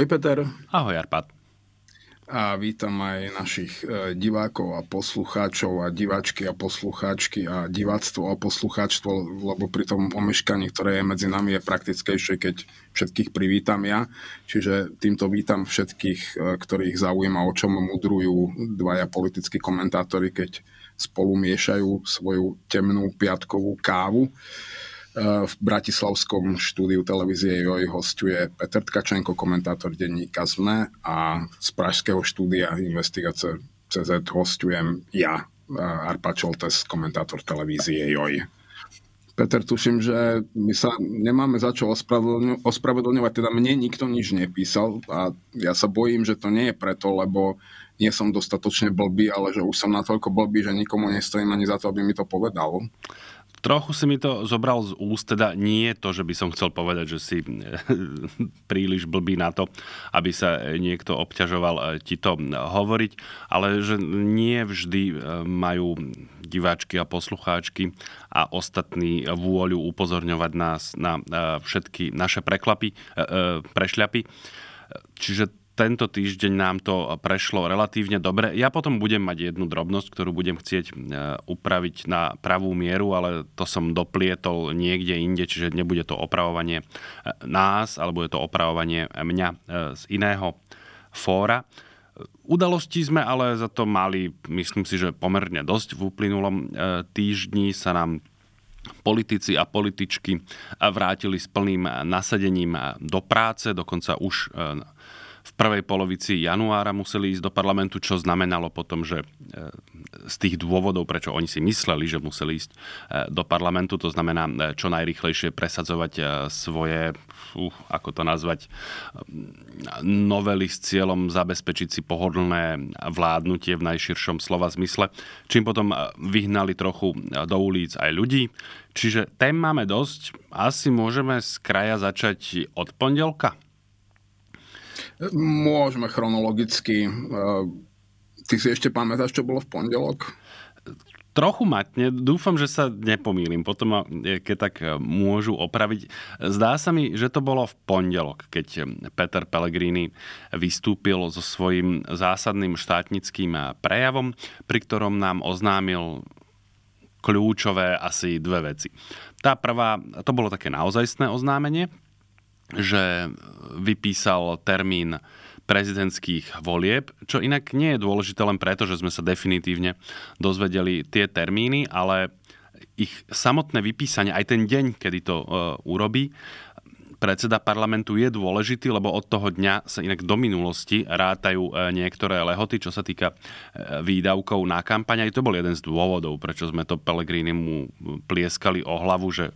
Ahoj Peter. Ahoj Arpad. A vítam aj našich e, divákov a poslucháčov a diváčky a poslucháčky a diváctvo a poslucháčstvo, lebo pri tom omeškaní, ktoré je medzi nami, je praktickejšie, keď všetkých privítam ja. Čiže týmto vítam všetkých, e, ktorých zaujíma, o čom mudrujú dvaja politickí komentátori, keď spolu miešajú svoju temnú piatkovú kávu. V bratislavskom štúdiu televízie JOJ hostuje Peter Tkačenko, komentátor denníka ZME a z pražského štúdia Investigace CZ hostujem ja, Arpa Čoltes, komentátor televízie JOJ. Peter, tuším, že my sa nemáme za čo ospravedlňovať, teda mne nikto nič nepísal a ja sa bojím, že to nie je preto, lebo nie som dostatočne blbý, ale že už som natoľko blbý, že nikomu nestojím ani za to, aby mi to povedal. Trochu si mi to zobral z úst, teda nie to, že by som chcel povedať, že si príliš blbý na to, aby sa niekto obťažoval eh, ti to hovoriť, ale že nie vždy eh, majú diváčky a poslucháčky a ostatní vôľu upozorňovať nás na eh, všetky naše preklapy, prešľapy. Čiže tento týždeň nám to prešlo relatívne dobre. Ja potom budem mať jednu drobnosť, ktorú budem chcieť e, upraviť na pravú mieru, ale to som doplietol niekde inde, čiže nebude to opravovanie e, nás, alebo je to opravovanie mňa e, z iného fóra. Udalosti sme ale za to mali, myslím si, že pomerne dosť v uplynulom týždni sa nám politici a političky vrátili s plným nasadením do práce, dokonca už v prvej polovici januára museli ísť do parlamentu, čo znamenalo potom, že e, z tých dôvodov, prečo oni si mysleli, že museli ísť e, do parlamentu, to znamená e, čo najrychlejšie presadzovať svoje, uh, ako to nazvať, novely s cieľom zabezpečiť si pohodlné vládnutie v najširšom slova zmysle, čím potom vyhnali trochu do ulic aj ľudí. Čiže tém máme dosť. Asi môžeme z kraja začať od pondelka. Môžeme chronologicky. Ty si ešte pamätáš, čo bolo v pondelok? Trochu matne, dúfam, že sa nepomýlim, potom keď tak e, môžu opraviť. Zdá sa mi, že to bolo v pondelok, keď Peter Pellegrini vystúpil so svojím zásadným štátnickým prejavom, pri ktorom nám oznámil kľúčové asi dve veci. Tá prvá, to bolo také naozajstné oznámenie, že vypísal termín prezidentských volieb, čo inak nie je dôležité len preto, že sme sa definitívne dozvedeli tie termíny, ale ich samotné vypísanie, aj ten deň, kedy to uh, urobí, predseda parlamentu je dôležitý, lebo od toho dňa sa inak do minulosti rátajú e, niektoré lehoty, čo sa týka e, výdavkov na kampaň. Aj to bol jeden z dôvodov, prečo sme to Pelegrini mu plieskali o hlavu, že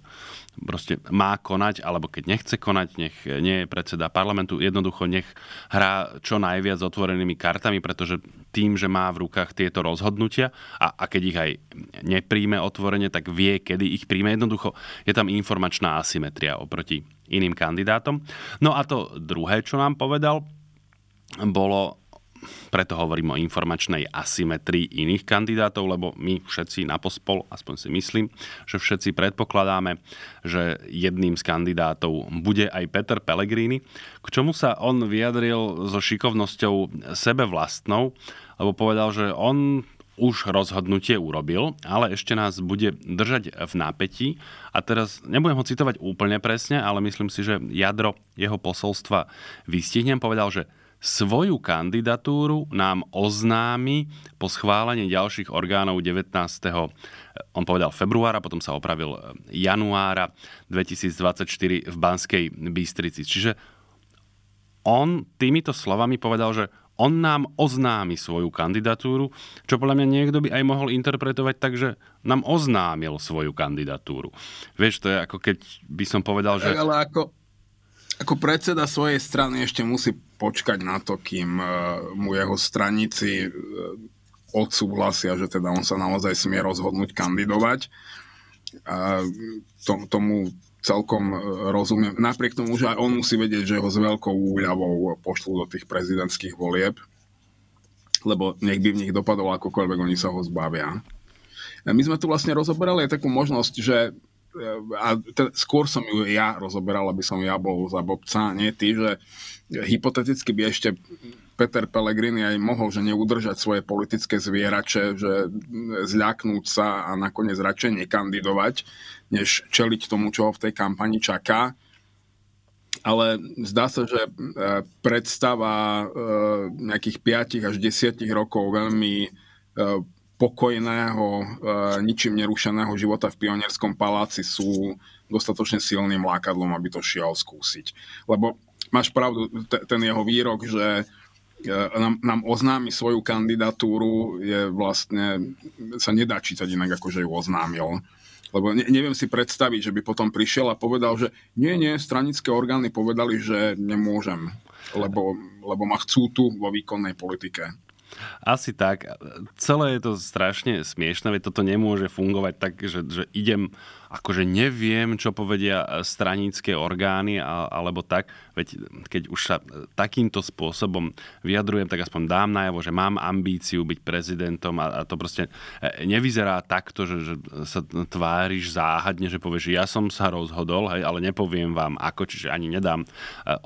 proste má konať, alebo keď nechce konať, nech nie je predseda parlamentu, jednoducho nech hrá čo najviac otvorenými kartami, pretože tým, že má v rukách tieto rozhodnutia a, a keď ich aj nepríjme otvorene, tak vie, kedy ich príjme. Jednoducho je tam informačná asymetria oproti iným kandidátom. No a to druhé, čo nám povedal, bolo preto hovorím o informačnej asymetrii iných kandidátov, lebo my všetci na pospol, aspoň si myslím, že všetci predpokladáme, že jedným z kandidátov bude aj Peter Pellegrini, k čomu sa on vyjadril so šikovnosťou sebe vlastnou, lebo povedal, že on už rozhodnutie urobil, ale ešte nás bude držať v nápetí. A teraz nebudem ho citovať úplne presne, ale myslím si, že jadro jeho posolstva vystihnem. Povedal, že Svoju kandidatúru nám oznámi po schválení ďalších orgánov 19. on povedal februára, potom sa opravil januára 2024 v Banskej Bystrici. Čiže on týmito slovami povedal, že on nám oznámi svoju kandidatúru, čo podľa mňa niekto by aj mohol interpretovať tak, že nám oznámil svoju kandidatúru. Vieš, to je ako keď by som povedal, že... Ale ako, ako predseda svojej strany ešte musí počkať na to, kým uh, mu jeho stranici uh, odsúhlasia, že teda on sa naozaj smie rozhodnúť kandidovať. A tom, tomu celkom e, rozumiem. Napriek tomu, že aj on musí vedieť, že ho s veľkou úľavou pošlú do tých prezidentských volieb, lebo nech by v nich dopadlo akokoľvek, oni sa ho zbavia. My sme tu vlastne rozoberali aj takú možnosť, že e, a teda skôr som ju ja rozoberal, aby som ja bol za bobca, nie ty, že hypoteticky by ešte Peter Pellegrini aj mohol, že neudržať svoje politické zvierače, že zľaknúť sa a nakoniec radšej nekandidovať, než čeliť tomu, čo ho v tej kampani čaká. Ale zdá sa, že e, predstava e, nejakých 5 až 10 rokov veľmi e, pokojného, ničím nerušeného života v pionierskom paláci sú dostatočne silným lákadlom, aby to šiel skúsiť. Lebo máš pravdu, ten jeho výrok, že nám, nám oznámi svoju kandidatúru, je vlastne, sa nedá čítať inak, ako že ju oznámil. Lebo ne, neviem si predstaviť, že by potom prišiel a povedal, že nie, nie, stranické orgány povedali, že nemôžem, lebo, lebo ma chcú tu vo výkonnej politike. Asi tak. Celé je to strašne smiešne, veď toto nemôže fungovať tak, že, že idem akože neviem, čo povedia e, stranické orgány alebo tak, veď keď už sa e, takýmto spôsobom vyjadrujem, tak aspoň dám najavo, že mám ambíciu byť prezidentom a, a to proste e, nevyzerá takto, že, že sa tváriš záhadne, že povieš, že ja som sa rozhodol, hej, ale nepoviem vám ako, čiže ani nedám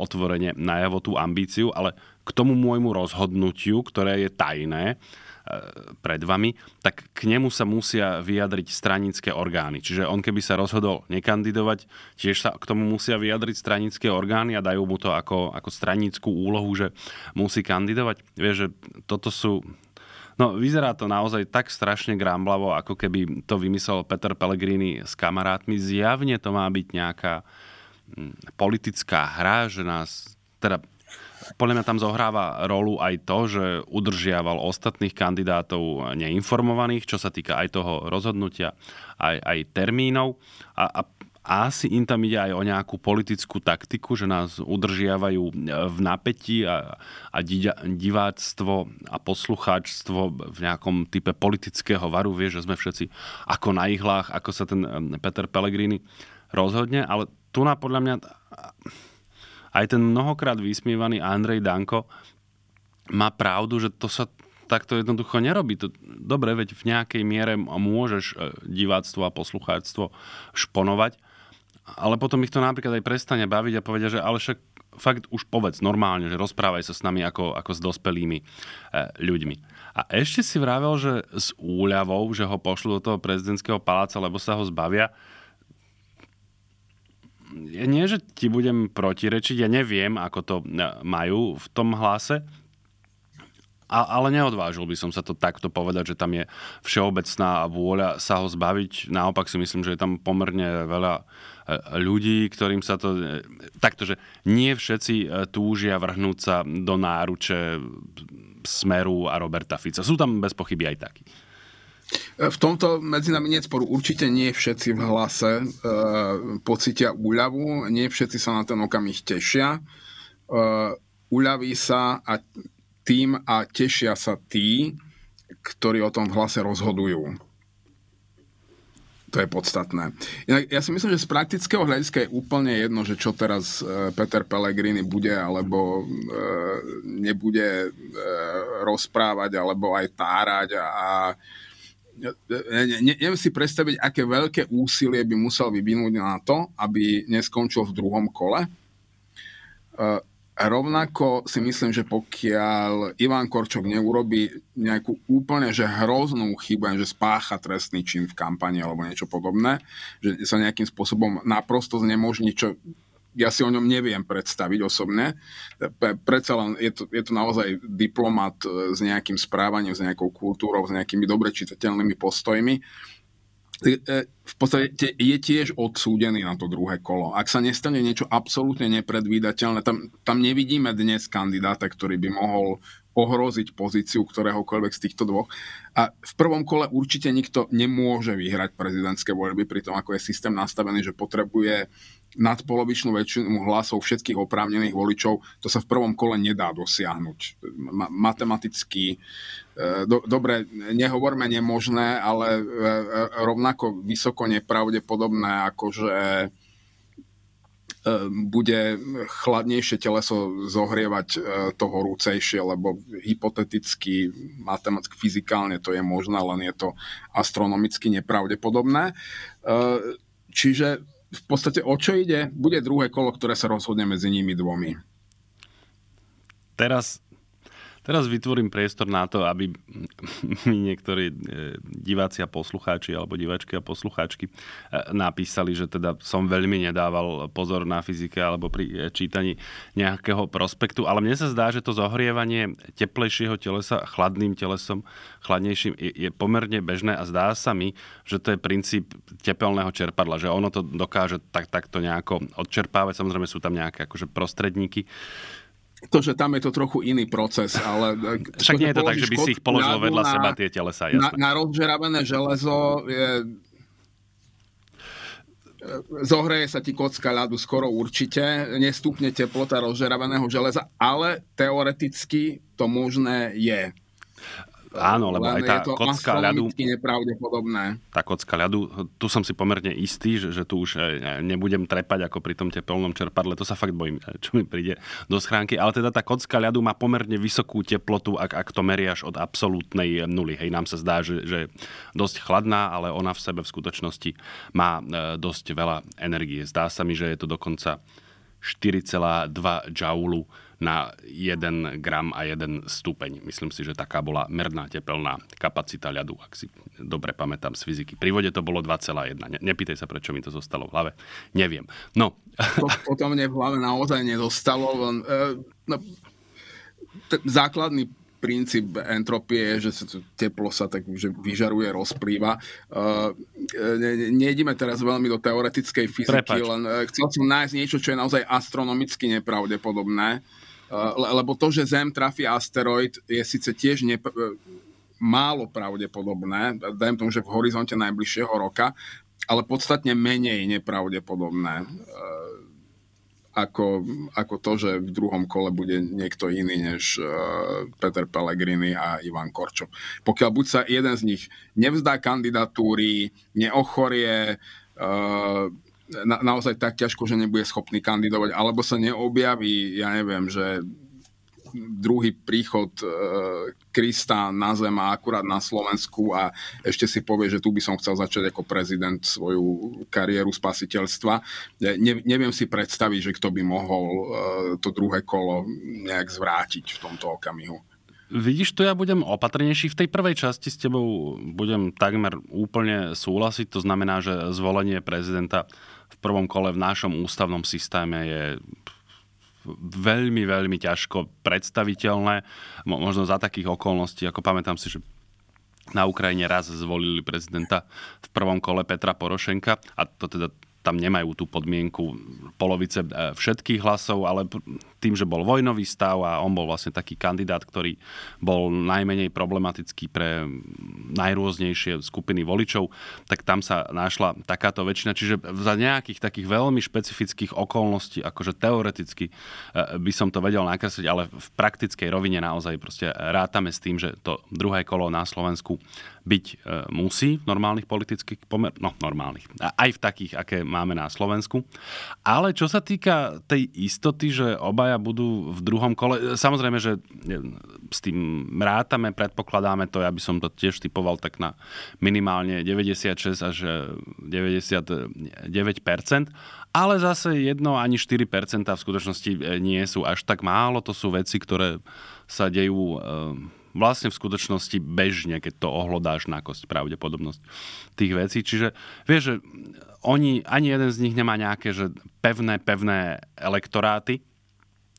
otvorene najavo tú ambíciu, ale k tomu môjmu rozhodnutiu, ktoré je tajné, pred vami, tak k nemu sa musia vyjadriť stranické orgány. Čiže on keby sa rozhodol nekandidovať, tiež sa k tomu musia vyjadriť stranické orgány a dajú mu to ako, ako stranickú úlohu, že musí kandidovať. Vieš, že toto sú No, vyzerá to naozaj tak strašne gramblavo, ako keby to vymyslel Peter Pellegrini s kamarátmi. Zjavne to má byť nejaká hm, politická hra, že nás, teda podľa mňa tam zohráva rolu aj to, že udržiaval ostatných kandidátov neinformovaných, čo sa týka aj toho rozhodnutia, aj, aj termínov. A, a asi im tam ide aj o nejakú politickú taktiku, že nás udržiavajú v napätí a, a diváctvo a poslucháčstvo v nejakom type politického varu. Vieš, že sme všetci ako na ihlách, ako sa ten Peter Pellegrini rozhodne, ale tu na podľa mňa aj ten mnohokrát vysmievaný Andrej Danko má pravdu, že to sa takto jednoducho nerobí. To, dobre, veď v nejakej miere môžeš e, diváctvo a poslucháctvo šponovať, ale potom ich to napríklad aj prestane baviť a povedia, že ale však fakt už povedz normálne, že rozprávaj sa s nami ako, ako s dospelými e, ľuďmi. A ešte si vravel, že s úľavou, že ho pošlu do toho prezidentského paláca, lebo sa ho zbavia, nie, že ti budem protirečiť, ja neviem, ako to e, majú v tom hlase, a, ale neodvážil by som sa to takto povedať, že tam je všeobecná vôľa sa ho zbaviť. Naopak si myslím, že je tam pomerne veľa e, ľudí, ktorým sa to... E, takto, že nie všetci túžia vrhnúť sa do náruče Smeru a Roberta Fica. Sú tam bez pochyby aj takí. V tomto medzi nami nie sporu. Určite nie všetci v hlase e, pocitia úľavu, nie všetci sa na ten okamih tešia. E, uľaví sa a tým a tešia sa tí, ktorí o tom v hlase rozhodujú. To je podstatné. Ja, ja si myslím, že z praktického hľadiska je úplne jedno, že čo teraz e, Peter Pellegrini bude alebo e, nebude e, rozprávať alebo aj tárať a, a ne, ne, neviem si predstaviť, aké veľké úsilie by musel vyvinúť na to, aby neskončil v druhom kole. Uh, rovnako si myslím, že pokiaľ Ivan Korčok neurobi nejakú úplne že hroznú chybu, že spácha trestný čin v kampani alebo niečo podobné, že sa nejakým spôsobom naprosto znemožní, čo ja si o ňom neviem predstaviť osobne. Predsa len je to, je to naozaj diplomat e, s nejakým správaním, s nejakou kultúrou, s nejakými dobre čitateľnými postojmi. v podstate je tiež odsúdený na to druhé kolo. Ak sa nestane niečo absolútne nepredvídateľné, tam, tam nevidíme dnes kandidáta, ktorý by mohol ohroziť pozíciu ktoréhokoľvek z týchto dvoch. A v prvom kole určite nikto nemôže vyhrať prezidentské voľby, pri tom ako je systém nastavený, že potrebuje nadpolovičnú väčšinu hlasov všetkých oprávnených voličov. To sa v prvom kole nedá dosiahnuť. Matematicky, e, do, dobre, nehovorme nemožné, ale e, e, rovnako vysoko nepravdepodobné, ako že bude chladnejšie teleso zohrievať to horúcejšie, lebo hypoteticky, matematicky, fyzikálne to je možné, len je to astronomicky nepravdepodobné. Čiže v podstate o čo ide? Bude druhé kolo, ktoré sa rozhodne medzi nimi dvomi. Teraz Teraz vytvorím priestor na to, aby mi niektorí e, diváci a poslucháči alebo divačky a poslucháčky e, napísali, že teda som veľmi nedával pozor na fyzike alebo pri e, čítaní nejakého prospektu, ale mne sa zdá, že to zohrievanie teplejšieho telesa chladným telesom, chladnejším je pomerne bežné a zdá sa mi, že to je princíp tepelného čerpadla, že ono to dokáže tak, takto nejako odčerpávať. Samozrejme sú tam nejaké akože prostredníky to, že tam je to trochu iný proces, ale... E, Však nie je to tak, že by si ich položil vedľa na, seba tie telesa, jasné. Na, na rozžeravené železo je zohreje sa ti kocka ľadu skoro určite, nestúpne teplota rozžeraveného železa, ale teoreticky to možné je. Áno, lebo aj tá kocka ľadu... nepravdepodobné. Tá kocka ľadu, tu som si pomerne istý, že, že tu už e, nebudem trepať ako pri tom teplnom čerpadle, to sa fakt bojím, e, čo mi príde do schránky, ale teda tá kocka ľadu má pomerne vysokú teplotu, ak, ak to meriaš od absolútnej nuly. Hej, nám sa zdá, že, že dosť chladná, ale ona v sebe v skutočnosti má e, dosť veľa energie. Zdá sa mi, že je to dokonca 4,2 joulu na 1 gram a 1 stupeň. Myslím si, že taká bola merná tepelná kapacita ľadu, ak si dobre pamätám z fyziky. Pri vode to bolo 2,1. Ne, nepýtaj sa, prečo mi to zostalo v hlave. Neviem. No. To potom mne v hlave naozaj nedostalo. Len, e, no, t- základný princíp entropie je, že teplo sa tak že vyžaruje, rozplýva. Uh, ne, nejdeme teraz veľmi do teoretickej fyziky, Prepač. len chcel som nájsť niečo, čo je naozaj astronomicky nepravdepodobné. Eh, lebo to, že Zem trafí asteroid, je síce tiež nep- eh, málo pravdepodobné, dajem tomu, že v horizonte najbližšieho roka, ale podstatne menej nepravdepodobné eh, ako, ako to, že v druhom kole bude niekto iný než Peter Pellegrini a Ivan Korčo. Pokiaľ buď sa jeden z nich nevzdá kandidatúry, neochorie, na, naozaj tak ťažko, že nebude schopný kandidovať, alebo sa neobjaví, ja neviem, že druhý príchod e, Krista na zem a akurát na Slovensku a ešte si povie, že tu by som chcel začať ako prezident svoju kariéru spasiteľstva. Ne, neviem si predstaviť, že kto by mohol e, to druhé kolo nejak zvrátiť v tomto okamihu. Vidíš, tu ja budem opatrnejší. V tej prvej časti s tebou budem takmer úplne súhlasiť. To znamená, že zvolenie prezidenta prvom kole v našom ústavnom systéme je veľmi, veľmi ťažko predstaviteľné. Možno za takých okolností, ako pamätám si, že na Ukrajine raz zvolili prezidenta v prvom kole Petra Porošenka a to teda tam nemajú tú podmienku polovice e, všetkých hlasov, ale tým, že bol vojnový stav a on bol vlastne taký kandidát, ktorý bol najmenej problematický pre najrôznejšie skupiny voličov, tak tam sa našla takáto väčšina. Čiže za nejakých takých veľmi špecifických okolností, akože teoreticky e, by som to vedel nakresliť, ale v praktickej rovine naozaj proste rátame s tým, že to druhé kolo na Slovensku byť e, musí v normálnych politických pomer, no normálnych, aj v takých, aké máme na Slovensku. Ale čo sa týka tej istoty, že obaja budú v druhom kole, samozrejme, že e, s tým rátame, predpokladáme to, ja by som to tiež typoval tak na minimálne 96 až 99%, ale zase jedno ani 4% v skutočnosti e, nie sú až tak málo, to sú veci, ktoré sa dejú vlastne v skutočnosti bežne, keď to ohlodáš na kosť pravdepodobnosť tých vecí. Čiže vieš, že oni, ani jeden z nich nemá nejaké že pevné, pevné elektoráty,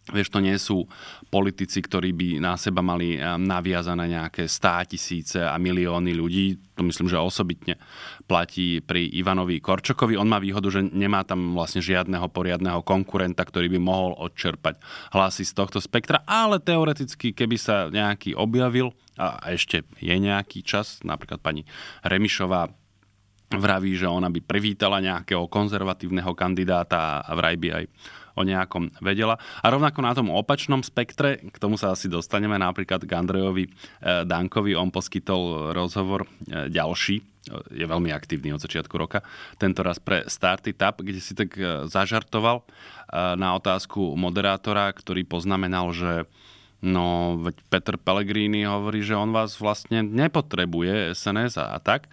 Vieš, to nie sú politici, ktorí by na seba mali naviazané nejaké stá tisíce a milióny ľudí. To myslím, že osobitne platí pri Ivanovi Korčokovi. On má výhodu, že nemá tam vlastne žiadneho poriadného konkurenta, ktorý by mohol odčerpať hlasy z tohto spektra, ale teoreticky, keby sa nejaký objavil, a ešte je nejaký čas, napríklad pani Remišová vraví, že ona by privítala nejakého konzervatívneho kandidáta a vraj by aj o nejakom vedela. A rovnako na tom opačnom spektre, k tomu sa asi dostaneme napríklad k Andrejovi e, Dankovi, on poskytol rozhovor e, ďalší, je veľmi aktívny od začiatku roka, tento raz pre Starty Tap, kde si tak e, zažartoval na otázku moderátora, ktorý poznamenal, že no, veď Peter Pellegrini hovorí, že on vás vlastne nepotrebuje SNS a, a tak.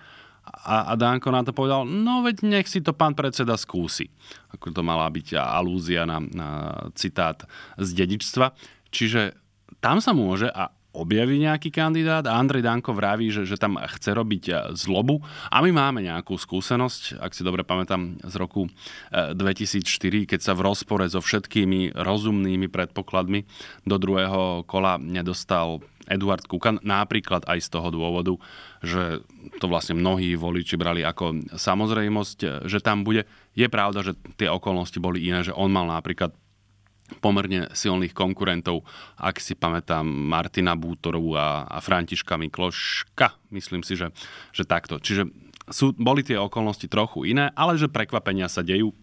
A, a Danko na to povedal, no veď nech si to pán predseda skúsi. Ako to mala byť alúzia na, na citát z dedičstva. Čiže tam sa môže a objaví nejaký kandidát a Andrej Danko vraví, že, že tam chce robiť e, zlobu a my máme nejakú skúsenosť, ak si dobre pamätám, z roku 2004, e, keď sa v rozpore so všetkými rozumnými predpokladmi do druhého kola nedostal Eduard Kukan, napríklad aj z toho dôvodu, že to vlastne mnohí voliči brali ako samozrejmosť, že tam bude. Je pravda, že tie okolnosti boli iné, že on mal napríklad pomerne silných konkurentov, ak si pamätám Martina Bútorovú a, a Františka Mikloška, myslím si, že, že takto. Čiže sú, boli tie okolnosti trochu iné, ale že prekvapenia sa dejú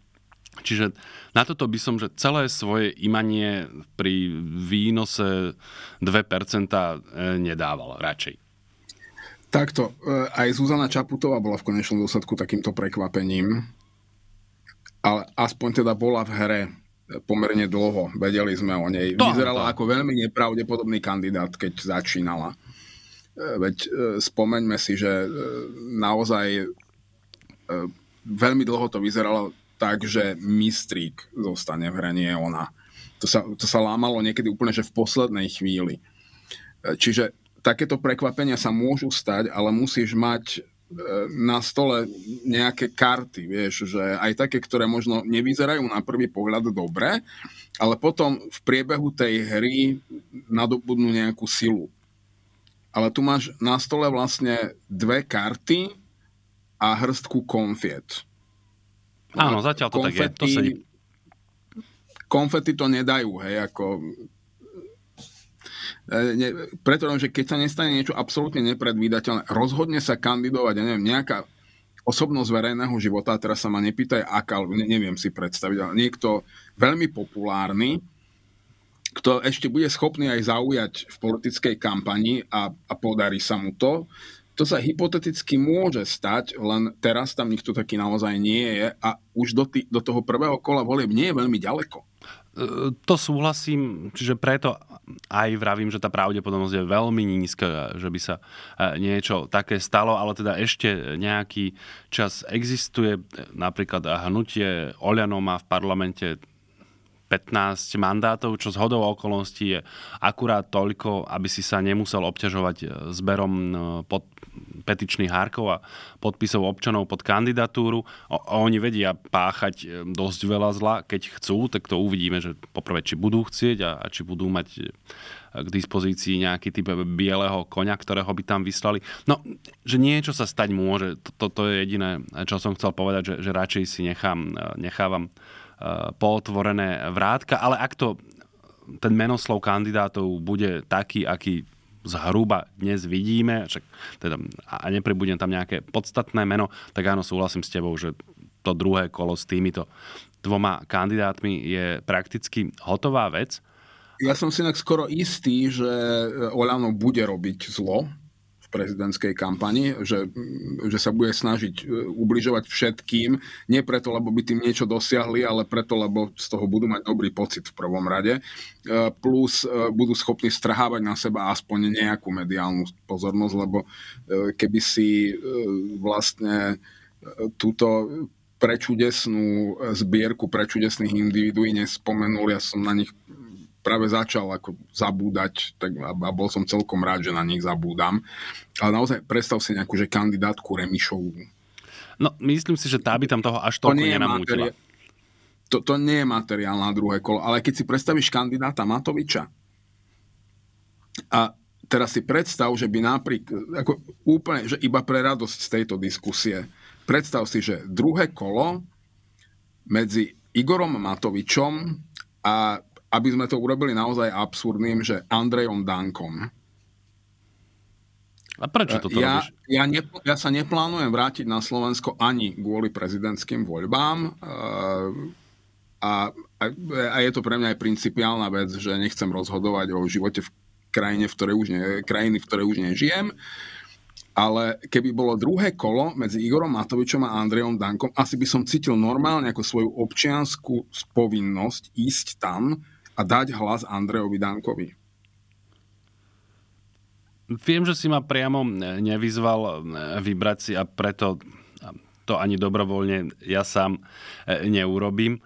Čiže na toto by som, že celé svoje imanie pri výnose 2% e, nedával radšej. Takto, e, aj Zuzana Čaputová bola v konečnom dôsledku takýmto prekvapením, ale aspoň teda bola v hre pomerne dlho. Vedeli sme o nej. To, Vyzerala to. ako veľmi nepravdepodobný kandidát, keď začínala. E, veď spomeňme si, že naozaj veľmi dlho to vyzeralo tak, že mistrík zostane v hre, nie ona. To sa, to sa lámalo niekedy úplne, že v poslednej chvíli. E, čiže takéto prekvapenia sa môžu stať, ale musíš mať e, na stole nejaké karty, vieš, že aj také, ktoré možno nevyzerajú na prvý pohľad dobre, ale potom v priebehu tej hry nadobudnú nejakú silu. Ale tu máš na stole vlastne dve karty a hrstku konfiet. Áno, zatiaľ to konfety, tak je. To sa... Konfety to nedajú, hej, ako... E, ne, preto, že keď sa nestane niečo absolútne nepredvídateľné, rozhodne sa kandidovať, ja neviem, nejaká osobnosť verejného života, teraz sa ma nepýtaj aká, ne, neviem si predstaviť, ale niekto veľmi populárny, kto ešte bude schopný aj zaujať v politickej kampani a, a podarí sa mu to, to sa hypoteticky môže stať, len teraz tam nikto taký naozaj nie je a už do, tý, do toho prvého kola volieb nie je veľmi ďaleko. E, to súhlasím, čiže preto aj vravím, že tá pravdepodobnosť je veľmi nízka, že by sa e, niečo také stalo, ale teda ešte nejaký čas existuje. Napríklad hnutie Oľano má v parlamente 15 mandátov, čo z hodou okolností je akurát toľko, aby si sa nemusel obťažovať zberom e, pod petičných hárkov a podpisov občanov pod kandidatúru. O, oni vedia páchať e, dosť veľa zla. Keď chcú, tak to uvidíme, že poprvé, či budú chcieť a, a či budú mať e, k dispozícii nejaký typ bieleho konia, ktorého by tam vyslali. No, že niečo sa stať môže. Toto je jediné, čo som chcel povedať, že, že radšej si nechám, nechávam pootvorené vrátka, ale ak to ten menoslov kandidátov bude taký, aký zhruba dnes vidíme, však teda, a neprebudem tam nejaké podstatné meno, tak áno, súhlasím s tebou, že to druhé kolo s týmito dvoma kandidátmi je prakticky hotová vec. Ja som si tak skoro istý, že Olano bude robiť zlo, prezidentskej kampani, že, že sa bude snažiť e, ubližovať všetkým, nie preto, lebo by tým niečo dosiahli, ale preto, lebo z toho budú mať dobrý pocit v prvom rade. E, plus e, budú schopní strhávať na seba aspoň nejakú mediálnu pozornosť, lebo keby si vlastne túto prečudesnú zbierku prečudesných individuí nespomenul, ja som na nich práve začal ako zabúdať tak, a, bol som celkom rád, že na nich zabúdam. Ale naozaj predstav si nejakú že kandidátku Remišovú. No, myslím si, že tá by tam toho až toľko to nenamútila. to, to nie je materiál na druhé kolo. Ale keď si predstavíš kandidáta Matoviča a teraz si predstav, že by napríklad, ako úplne, že iba pre radosť z tejto diskusie, predstav si, že druhé kolo medzi Igorom Matovičom a aby sme to urobili naozaj absurdným, že Andrejom Dankom. A prečo toto ja, robíš? Ja, ne, ja sa neplánujem vrátiť na Slovensko ani kvôli prezidentským voľbám. A, a, a je to pre mňa aj principiálna vec, že nechcem rozhodovať o živote v krajine, v ktorej už ne, krajiny, v ktorej už nežijem. Ale keby bolo druhé kolo medzi Igorom Matovičom a Andrejom Dankom, asi by som cítil normálne ako svoju občianskú povinnosť ísť tam a dať hlas Andrejovi Dankovi. Viem, že si ma priamo nevyzval eh, vybrať si a preto to ani dobrovoľne ja sám eh, neurobím.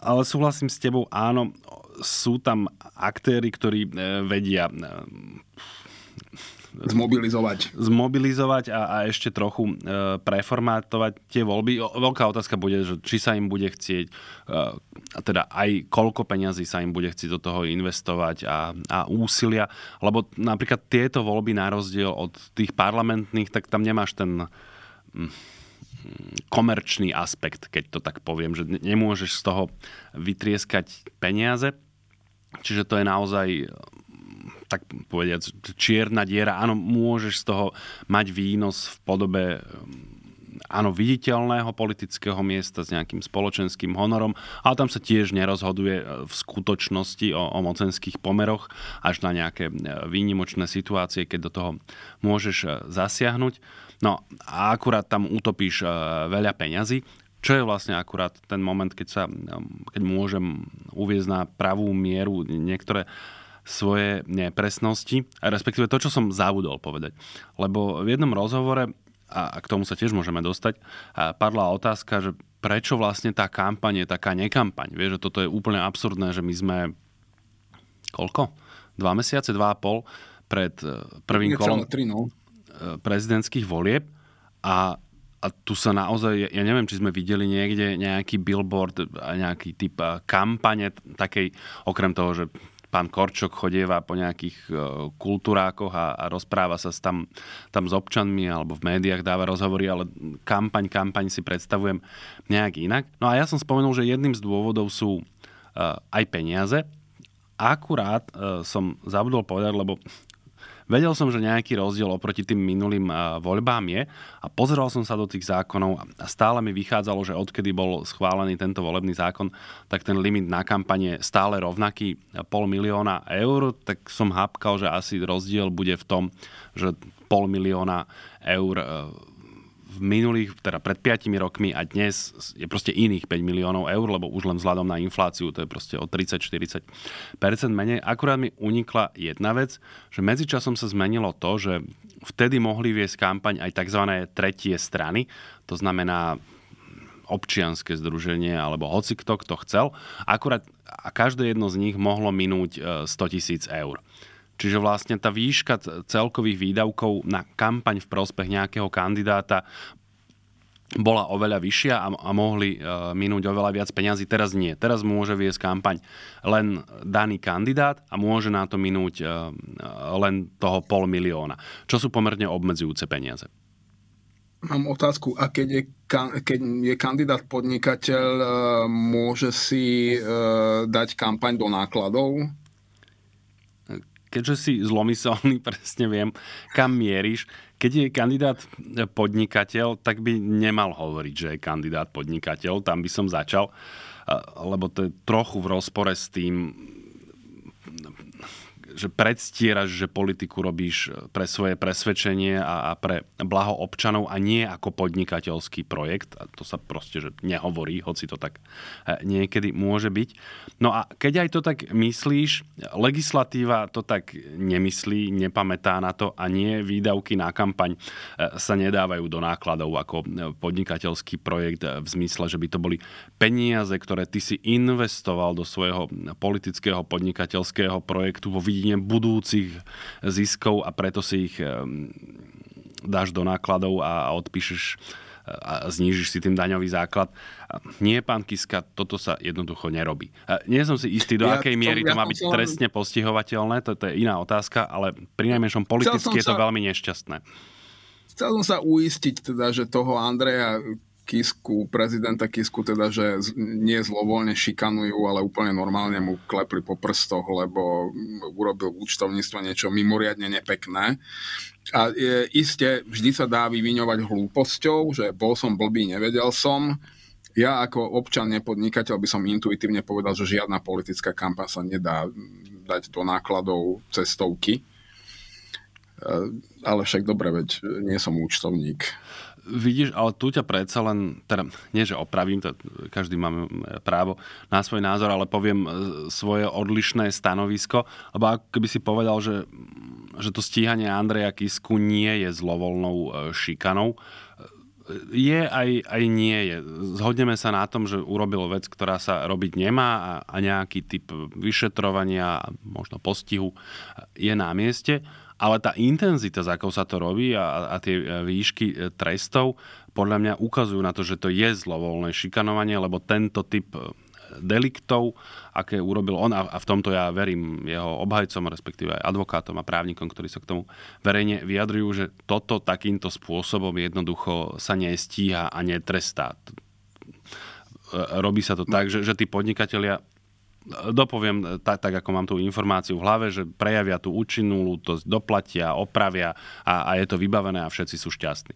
Ale súhlasím s tebou, áno, sú tam aktéry, ktorí e, vedia e, zmobilizovať. Zmobilizovať a, a ešte trochu e, preformátovať tie voľby. O, veľká otázka bude, že či sa im bude chcieť, e, teda aj koľko peňazí sa im bude chcieť do toho investovať a, a úsilia. Lebo napríklad tieto voľby na rozdiel od tých parlamentných, tak tam nemáš ten... Hm, komerčný aspekt, keď to tak poviem, že nemôžeš z toho vytrieskať peniaze, Čiže to je naozaj tak povediac, čierna diera. Áno, môžeš z toho mať výnos v podobe áno, viditeľného politického miesta s nejakým spoločenským honorom, ale tam sa tiež nerozhoduje v skutočnosti o, o mocenských pomeroch až na nejaké výnimočné situácie, keď do toho môžeš zasiahnuť. No a akurát tam utopíš veľa peňazí, čo je vlastne akurát ten moment, keď, sa, keď môžem uviezť na pravú mieru niektoré svoje nepresnosti, respektíve to, čo som zabudol povedať. Lebo v jednom rozhovore, a k tomu sa tiež môžeme dostať, padla otázka, že prečo vlastne tá kampaň je taká nekampaň. Vieš, že toto je úplne absurdné, že my sme koľko? Dva mesiace, dva a pol pred e, prvým kolom no. e, prezidentských volieb a a tu sa naozaj, ja neviem, či sme videli niekde nejaký billboard, nejaký typ kampane takej, okrem toho, že pán Korčok chodieva po nejakých uh, kultúrákoch a, a rozpráva sa tam, tam s občanmi alebo v médiách dáva rozhovory, ale kampaň, kampaň si predstavujem nejak inak. No a ja som spomenul, že jedným z dôvodov sú uh, aj peniaze. Akurát uh, som zabudol povedať, lebo Vedel som, že nejaký rozdiel oproti tým minulým voľbám je a pozeral som sa do tých zákonov a stále mi vychádzalo, že odkedy bol schválený tento volebný zákon, tak ten limit na kampane stále rovnaký pol milióna eur, tak som hápkal, že asi rozdiel bude v tom, že pol milióna eur v minulých, teda pred 5 rokmi a dnes je proste iných 5 miliónov eur, lebo už len vzhľadom na infláciu to je proste o 30-40% menej. Akurát mi unikla jedna vec, že medzičasom sa zmenilo to, že vtedy mohli viesť kampaň aj tzv. tretie strany, to znamená občianske združenie alebo hoci kto, kto chcel. Akurát a každé jedno z nich mohlo minúť 100 e, tisíc eur. Čiže vlastne tá výška celkových výdavkov na kampaň v prospech nejakého kandidáta bola oveľa vyššia a, a mohli uh, minúť oveľa viac peňazí. Teraz nie. Teraz môže viesť kampaň len daný kandidát a môže na to minúť uh, len toho pol milióna, čo sú pomerne obmedzujúce peniaze. Mám otázku, a keď je, keď je kandidát podnikateľ, uh, môže si uh, dať kampaň do nákladov? Keďže si zlomyselný, presne viem, kam mieríš. Keď je kandidát podnikateľ, tak by nemal hovoriť, že je kandidát podnikateľ. Tam by som začal, lebo to je trochu v rozpore s tým, že predstieraš, že politiku robíš pre svoje presvedčenie a, a pre blaho občanov a nie ako podnikateľský projekt. A to sa proste že nehovorí, hoci to tak e, niekedy môže byť. No a keď aj to tak myslíš, legislatíva to tak nemyslí, nepamätá na to a nie výdavky na kampaň e, sa nedávajú do nákladov ako podnikateľský projekt v zmysle, že by to boli peniaze, ktoré ty si investoval do svojho politického podnikateľského projektu vo videní videnie budúcich ziskov a preto si ich dáš do nákladov a odpíšeš a znížiš si tým daňový základ. Nie, pán Kiska, toto sa jednoducho nerobí. Nie som si istý, do ja, akej miery to má byť som... trestne postihovateľné, to, to je iná otázka, ale pri najmenšom politicky je to sa... veľmi nešťastné. Chcel som sa uistiť teda, že toho Andreja Kisku, prezidenta Kisku teda, že nie zlovoľne šikanujú, ale úplne normálne mu klepli po prstoch, lebo urobil účtovníctvo niečo mimoriadne nepekné. A je, iste vždy sa dá vyviňovať hlúposťou, že bol som blbý, nevedel som. Ja ako občan, nepodnikateľ by som intuitívne povedal, že žiadna politická kampaň sa nedá dať do nákladov cestovky. E, ale však dobre, veď nie som účtovník. Vidíš, ale tu ťa predsa len, teda nie, že opravím, to každý máme právo na svoj názor, ale poviem e, svoje odlišné stanovisko, lebo ako keby si povedal, že, že to stíhanie Andreja Kisku nie je zlovoľnou e, šikanou, je aj, aj nie je. Zhodneme sa na tom, že urobil vec, ktorá sa robiť nemá a, a nejaký typ vyšetrovania, možno postihu je na mieste ale tá intenzita, za akou sa to robí a, a tie e, výšky e, trestov, podľa mňa ukazujú na to, že to je zlovoľné šikanovanie, lebo tento typ e, deliktov, aké urobil on, a v tomto ja verím jeho obhajcom, respektíve aj advokátom a právnikom, ktorí sa k tomu verejne vyjadrujú, že toto takýmto spôsobom jednoducho sa nestíha a netrestá. Robí sa to tak, že, že tí podnikatelia dopoviem tak, tak, ako mám tú informáciu v hlave, že prejavia tú účinnú lútosť, doplatia, opravia a, a je to vybavené a všetci sú šťastní.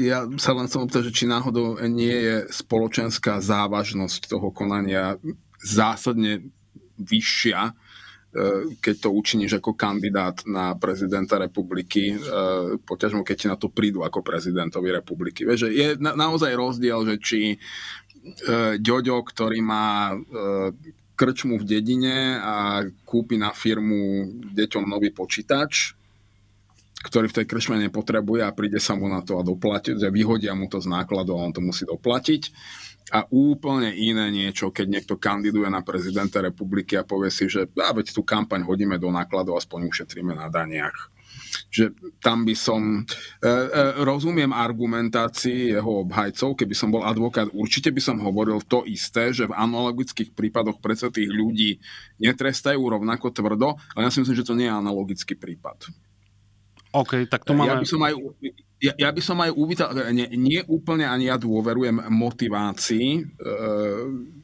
Ja sa len som opýtať, či náhodou nie je spoločenská závažnosť toho konania zásadne vyššia, e, keď to učiníš ako kandidát na prezidenta republiky, e, poťažmo keď ti na to prídu ako prezidentovi republiky. Vieš, je naozaj rozdiel, že či Ďoďo, ktorý má uh, krčmu v dedine a kúpi na firmu deťom nový počítač, ktorý v tej krčme nepotrebuje a príde sa mu na to a doplatiť, že vyhodia mu to z nákladov a on to musí doplatiť. A úplne iné niečo, keď niekto kandiduje na prezidenta republiky a povie si, že veď tú kampaň hodíme do nákladov, aspoň ušetríme na daniach že tam by som... E, e, rozumiem argumentácii jeho obhajcov, keby som bol advokát, určite by som hovoril to isté, že v analogických prípadoch predsa tých ľudí netrestajú rovnako tvrdo, ale ja si myslím, že to nie je analogický prípad. OK, tak to máme... Ja by som aj, ja, ja by som aj uvítal, nie, nie úplne ani ja dôverujem motivácii e,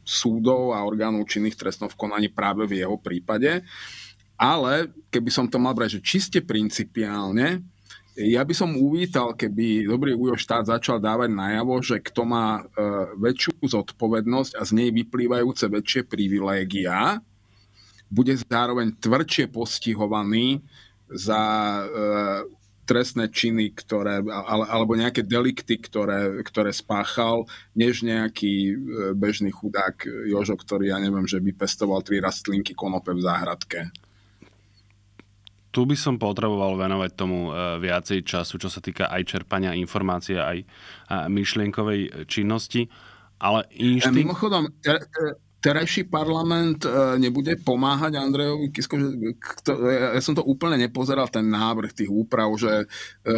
súdov a orgánov činných trestnov v konaní práve v jeho prípade. Ale keby som to mal brať, že čiste principiálne, ja by som uvítal, keby dobrý Ujo štát začal dávať najavo, že kto má e, väčšiu zodpovednosť a z nej vyplývajúce väčšie privilégia, bude zároveň tvrdšie postihovaný za e, trestné činy, ktoré, ale, alebo nejaké delikty, ktoré, ktoré spáchal, než nejaký e, bežný chudák Jožo, ktorý, ja neviem, že by pestoval tri rastlinky konope v záhradke tu by som potreboval venovať tomu e, viacej času, čo sa týka aj čerpania informácie, aj myšlienkovej činnosti. Ale inštinkt... Mimochodom, terajší parlament e, nebude pomáhať Andrejovi Kisko, že, ja som to úplne nepozeral, ten návrh tých úprav, že e,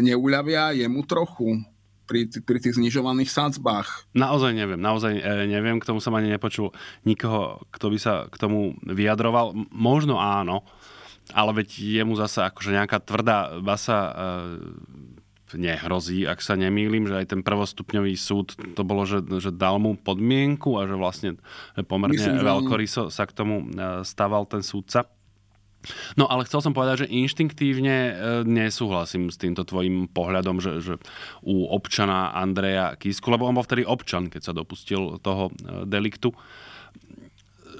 neuľavia jemu trochu pri, pri tých znižovaných sadzbách. Naozaj neviem, naozaj neviem, k tomu som ani nepočul nikoho, kto by sa k tomu vyjadroval. Možno áno, ale veď jemu zase akože nejaká tvrdá basa e, nehrozí, ak sa nemýlim, že aj ten prvostupňový súd to bolo, že, že dal mu podmienku a že vlastne pomerne Myslím, veľkoryso sa k tomu e, staval ten súdca. No ale chcel som povedať, že inštinktívne e, nesúhlasím s týmto tvojim pohľadom, že, že u občana Andreja Kisku, lebo on bol vtedy občan, keď sa dopustil toho deliktu,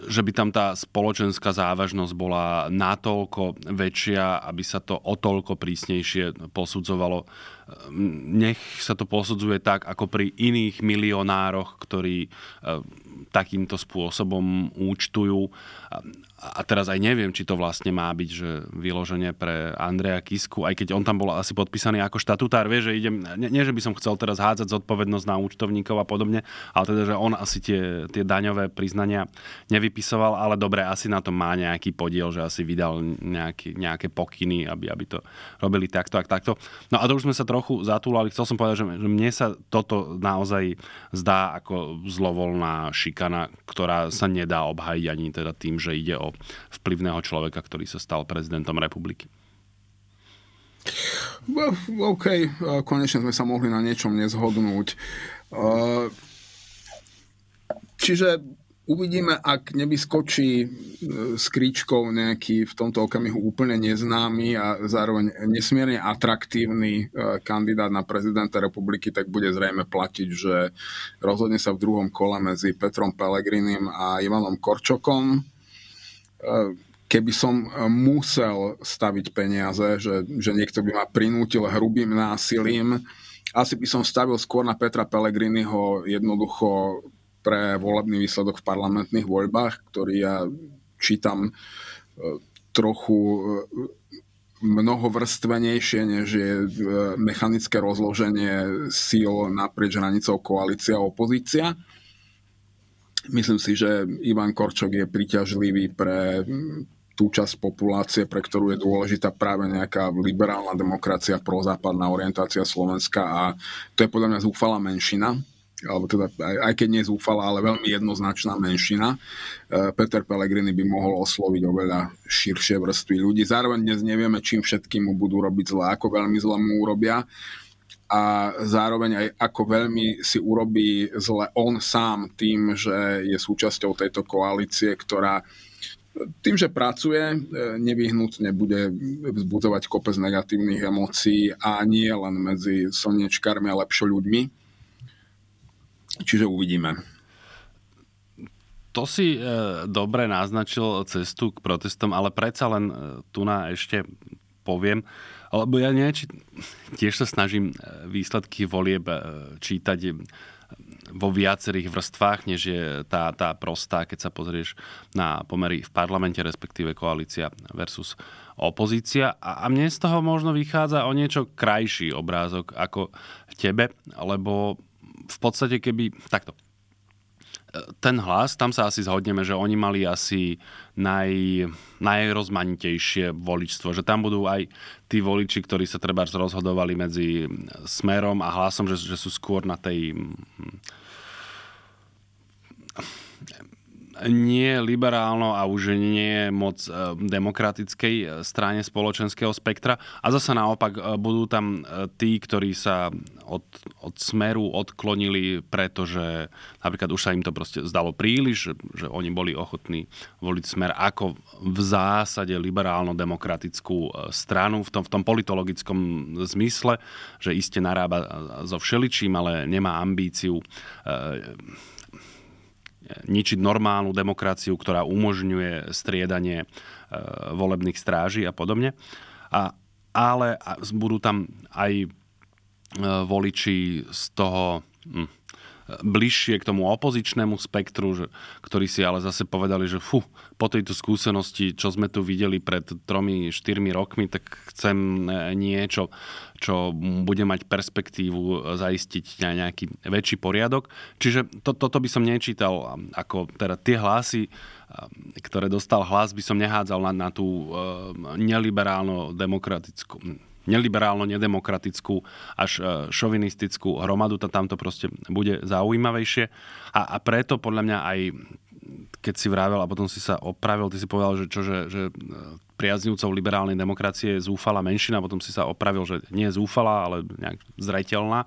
že by tam tá spoločenská závažnosť bola natoľko väčšia, aby sa to o toľko prísnejšie posudzovalo. Nech sa to posudzuje tak, ako pri iných milionároch, ktorí e, takýmto spôsobom účtujú. A teraz aj neviem, či to vlastne má byť, že vyloženie pre Andreja Kisku, aj keď on tam bol asi podpísaný ako štatutár, vie, že idem, nie, nie, že by som chcel teraz hádzať zodpovednosť na účtovníkov a podobne, ale teda, že on asi tie, tie daňové priznania nevypisoval, ale dobre, asi na to má nejaký podiel, že asi vydal nejaký, nejaké pokyny, aby, aby to robili takto a takto. No a to už sme sa trochu zatúlali. Chcel som povedať, že, mne sa toto naozaj zdá ako zlovolná šikana, ktorá sa nedá obhajiť ani teda tým, že ide o vplyvného človeka, ktorý sa stal prezidentom republiky. OK, konečne sme sa mohli na niečom nezhodnúť. Čiže uvidíme, ak nevyskočí e, s kríčkou nejaký v tomto okamihu úplne neznámy a zároveň nesmierne atraktívny e, kandidát na prezidenta republiky, tak bude zrejme platiť, že rozhodne sa v druhom kole medzi Petrom Pelegrinim a Ivanom Korčokom keby som musel staviť peniaze, že, že niekto by ma prinútil hrubým násilím, asi by som stavil skôr na Petra Pellegriniho jednoducho pre volebný výsledok v parlamentných voľbách, ktorý ja čítam e, trochu e, mnohovrstvenejšie, než je mechanické rozloženie síl naprieč hranicou koalícia a opozícia. Myslím si, že Ivan Korčok je priťažlivý pre tú časť populácie, pre ktorú je dôležitá práve nejaká liberálna demokracia, prozápadná orientácia Slovenska a to je podľa mňa zúfalá menšina, alebo teda aj, aj keď nie zúfala, ale veľmi jednoznačná menšina. E, Peter Pellegrini by mohol osloviť oveľa širšie vrstvy ľudí. Zároveň dnes nevieme, čím všetkým mu budú robiť zle, ako veľmi zle mu urobia a zároveň aj ako veľmi si urobí zle on sám tým, že je súčasťou tejto koalície, ktorá tým, že pracuje, e, nevyhnutne bude vzbudzovať kopec negatívnych emócií a nie len medzi slnečkármi a lepšo ľuďmi. Čiže uvidíme. To si e, dobre naznačil cestu k protestom, ale predsa len e, tu na ešte poviem, lebo ja či, tiež sa snažím e, výsledky volieb e, čítať e, vo viacerých vrstvách, než je tá, tá prostá, keď sa pozrieš na pomery v parlamente, respektíve koalícia versus opozícia. A, a mne z toho možno vychádza o niečo krajší obrázok ako tebe, lebo v podstate keby... Takto ten hlas, tam sa asi zhodneme, že oni mali asi naj, najrozmanitejšie voličstvo. Že tam budú aj tí voliči, ktorí sa treba rozhodovali medzi smerom a hlasom, že, že sú skôr na tej nie liberálno a už nie moc e, demokratickej e, strane spoločenského spektra. A zase naopak e, budú tam tí, ktorí sa od, od smeru odklonili, pretože napríklad už sa im to proste zdalo príliš, že, že oni boli ochotní voliť smer ako v zásade liberálno-demokratickú stranu v tom, v tom politologickom zmysle, že iste narába so všeličím, ale nemá ambíciu ničiť normálnu demokraciu, ktorá umožňuje striedanie e, volebných stráží a podobne. A, ale budú tam aj e, voliči z toho hm, bližšie k tomu opozičnému spektru, že, ktorí si ale zase povedali, že fú, po tejto skúsenosti, čo sme tu videli pred tromi, štyrmi rokmi, tak chcem e, niečo, čo bude mať perspektívu zaistiť nejaký väčší poriadok. Čiže to, toto by som nečítal ako teda tie hlasy, ktoré dostal hlas, by som nehádzal na, na tú uh, neliberálno-demokratickú neliberálno-nedemokratickú až e, šovinistickú hromadu, to tamto proste bude zaujímavejšie. A, a preto podľa mňa aj keď si vravel a potom si sa opravil, ty si povedal, že, čo, že, že e, priaznivcov liberálnej demokracie je zúfala menšina, potom si sa opravil, že nie je zúfala, ale nejak zreteľná.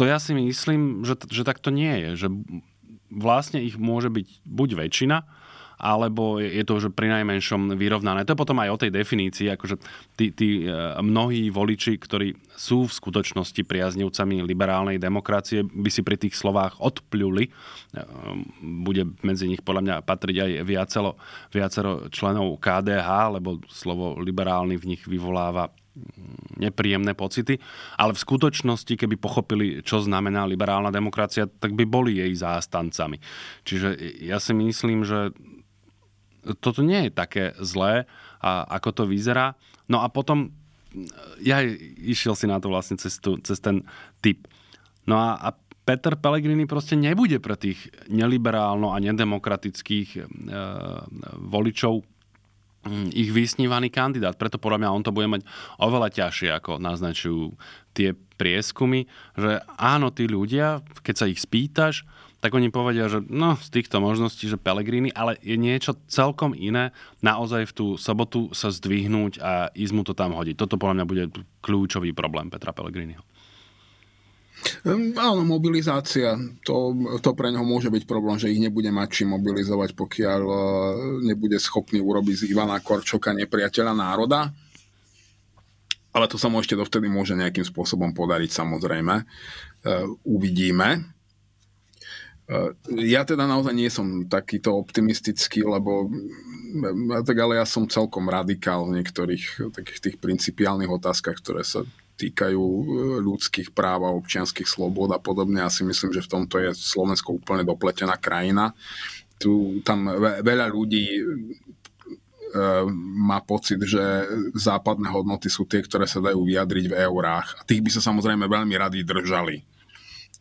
To ja si myslím, že, že tak to nie je. Že vlastne ich môže byť buď väčšina, alebo je to už pri najmenšom vyrovnané. To je potom aj o tej definícii, akože tí, tí e, mnohí voliči, ktorí sú v skutočnosti priaznivcami liberálnej demokracie, by si pri tých slovách odpľuli. E, bude medzi nich podľa mňa patriť aj viacero, viacero členov KDH, lebo slovo liberálny v nich vyvoláva nepríjemné pocity, ale v skutočnosti, keby pochopili, čo znamená liberálna demokracia, tak by boli jej zástancami. Čiže ja si myslím, že toto nie je také zlé, a ako to vyzerá. No a potom ja išiel si na to vlastne cez, tu, cez ten typ. No a, a Peter Pellegrini proste nebude pre tých neliberálno a nedemokratických e, voličov hm, ich vysnívaný kandidát. Preto podľa mňa on to bude mať oveľa ťažšie, ako naznačujú tie prieskumy, že áno, tí ľudia, keď sa ich spýtaš, tak oni povedia, že no, z týchto možností, že Pellegrini, ale je niečo celkom iné naozaj v tú sobotu sa zdvihnúť a ísť mu to tam hodiť. Toto podľa mňa bude kľúčový problém Petra Pellegriniho. Hm, áno, mobilizácia, to, to pre neho môže byť problém, že ich nebude mať čím mobilizovať, pokiaľ e, nebude schopný urobiť z Ivana Korčoka nepriateľa národa. Ale to sa mu ešte dovtedy môže nejakým spôsobom podariť, samozrejme. E, uvidíme. E, ja teda naozaj nie som takýto optimistický, lebo tak ale ja som celkom radikál v niektorých takých tých principiálnych otázkach, ktoré sa týkajú e, ľudských práv a občianských slobod a podobne. Ja si myslím, že v tomto je Slovensko úplne dopletená krajina. Tu, tam veľa ľudí má pocit, že západné hodnoty sú tie, ktoré sa dajú vyjadriť v eurách. A tých by sa samozrejme veľmi radi držali.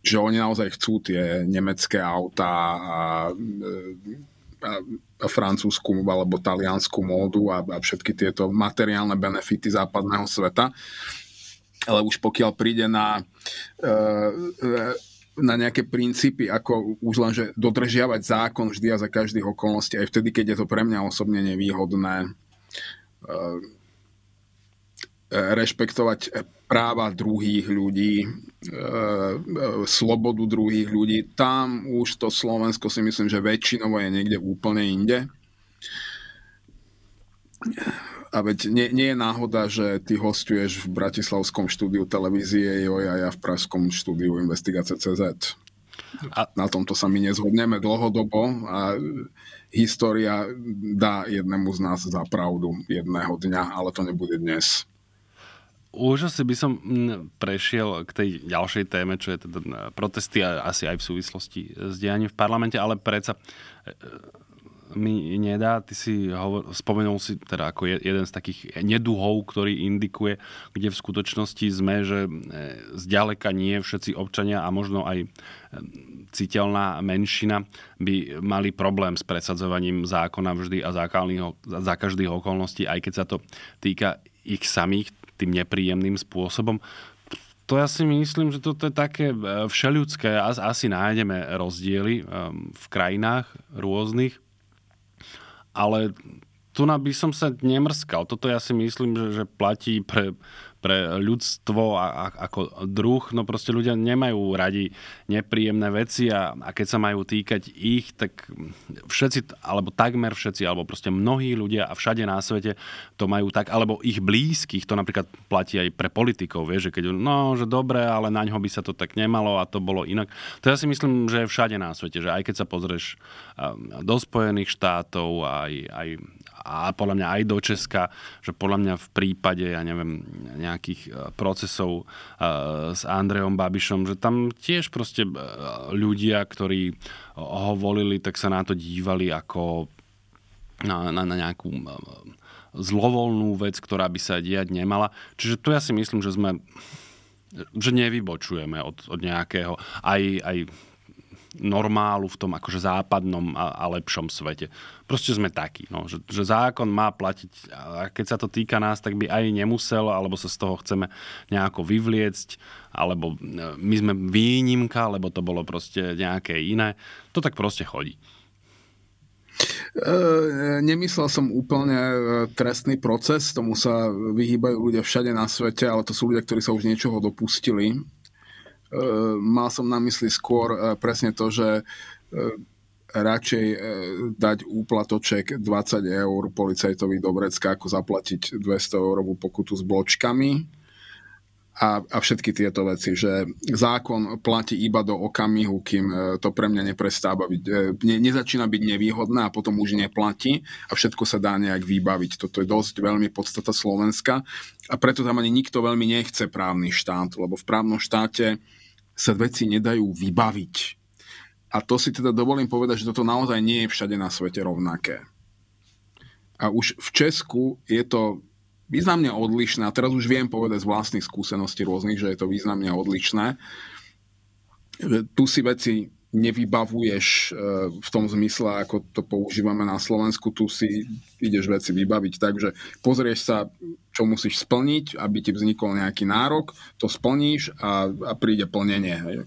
Že oni naozaj chcú tie nemecké autá a, a, a francúzsku alebo taliansku módu a, a všetky tieto materiálne benefity západného sveta. Ale už pokiaľ príde na, eh, na nejaké princípy, ako už len, že dodržiavať zákon vždy a za každých okolností, aj vtedy, keď je to pre mňa osobne nevýhodné, eh, rešpektovať práva druhých ľudí, slobodu druhých ľudí. Tam už to Slovensko si myslím, že väčšinovo je niekde úplne inde a veď nie, nie je náhoda, že ty hostuješ v Bratislavskom štúdiu televízie JOJ a ja v Pražskom štúdiu Investigácie CZ. A... Na tomto sa my nezhodneme dlhodobo a história dá jednému z nás za pravdu jedného dňa, ale to nebude dnes. Už asi by som mm, prešiel k tej ďalšej téme, čo je teda protesty asi aj v súvislosti s dianím v parlamente, ale predsa mi nedá. Ty si hovor, spomenul si teda ako jeden z takých neduhov, ktorý indikuje, kde v skutočnosti sme, že e, zďaleka nie všetci občania a možno aj e, citeľná menšina by mali problém s presadzovaním zákona vždy a za každých okolností, aj keď sa to týka ich samých tým nepríjemným spôsobom. To ja si myslím, že toto je také e, všeľudské. Asi nájdeme rozdiely v krajinách rôznych ale tu by som sa nemrskal. Toto ja si myslím, že, že platí pre pre ľudstvo a, a, ako druh, no proste ľudia nemajú radi nepríjemné veci a, a keď sa majú týkať ich, tak všetci, alebo takmer všetci, alebo proste mnohí ľudia a všade na svete to majú tak, alebo ich blízkych, to napríklad platí aj pre politikov, vieš, že keď, no, že dobre, ale na ňo by sa to tak nemalo a to bolo inak. To ja si myslím, že je všade na svete, že aj keď sa pozrieš do Spojených štátov, aj, aj, a podľa mňa aj do Česka, že podľa mňa v prípade, ja neviem, nejakých e, procesov e, s Andrejom Babišom, že tam tiež proste e, ľudia, ktorí ho volili, tak sa na to dívali ako na, na, na nejakú zlovolnú vec, ktorá by sa diať nemala. Čiže tu ja si myslím, že sme že nevybočujeme od, od nejakého aj, aj normálu v tom akože západnom a, a lepšom svete. Proste sme takí, no, že, že zákon má platiť a keď sa to týka nás, tak by aj nemusel, alebo sa z toho chceme nejako vyvliecť, alebo e, my sme výnimka, lebo to bolo proste nejaké iné. To tak proste chodí. E, nemyslel som úplne e, trestný proces, tomu sa vyhýbajú ľudia všade na svete, ale to sú ľudia, ktorí sa už niečoho dopustili mal som na mysli skôr eh, presne to, že eh, radšej dať úplatoček 20 eur policajtovi do vrecka, ako zaplatiť 200 eurovú pokutu s bločkami. A, a všetky tieto veci, že zákon platí iba do okamihu, kým e, to pre mňa neprestáva byť, e, ne, nezačína byť nevýhodné a potom už neplatí a všetko sa dá nejak vybaviť. Toto je dosť veľmi podstata Slovenska a preto tam ani nikto veľmi nechce právny štát, lebo v právnom štáte sa veci nedajú vybaviť. A to si teda dovolím povedať, že toto naozaj nie je všade na svete rovnaké. A už v Česku je to významne odlišné, a teraz už viem povedať z vlastných skúseností rôznych, že je to významne odlišné. Tu si veci nevybavuješ e, v tom zmysle, ako to používame na Slovensku, tu si ideš veci vybaviť. Takže pozrieš sa, čo musíš splniť, aby ti vznikol nejaký nárok, to splníš a, a príde plnenie. E,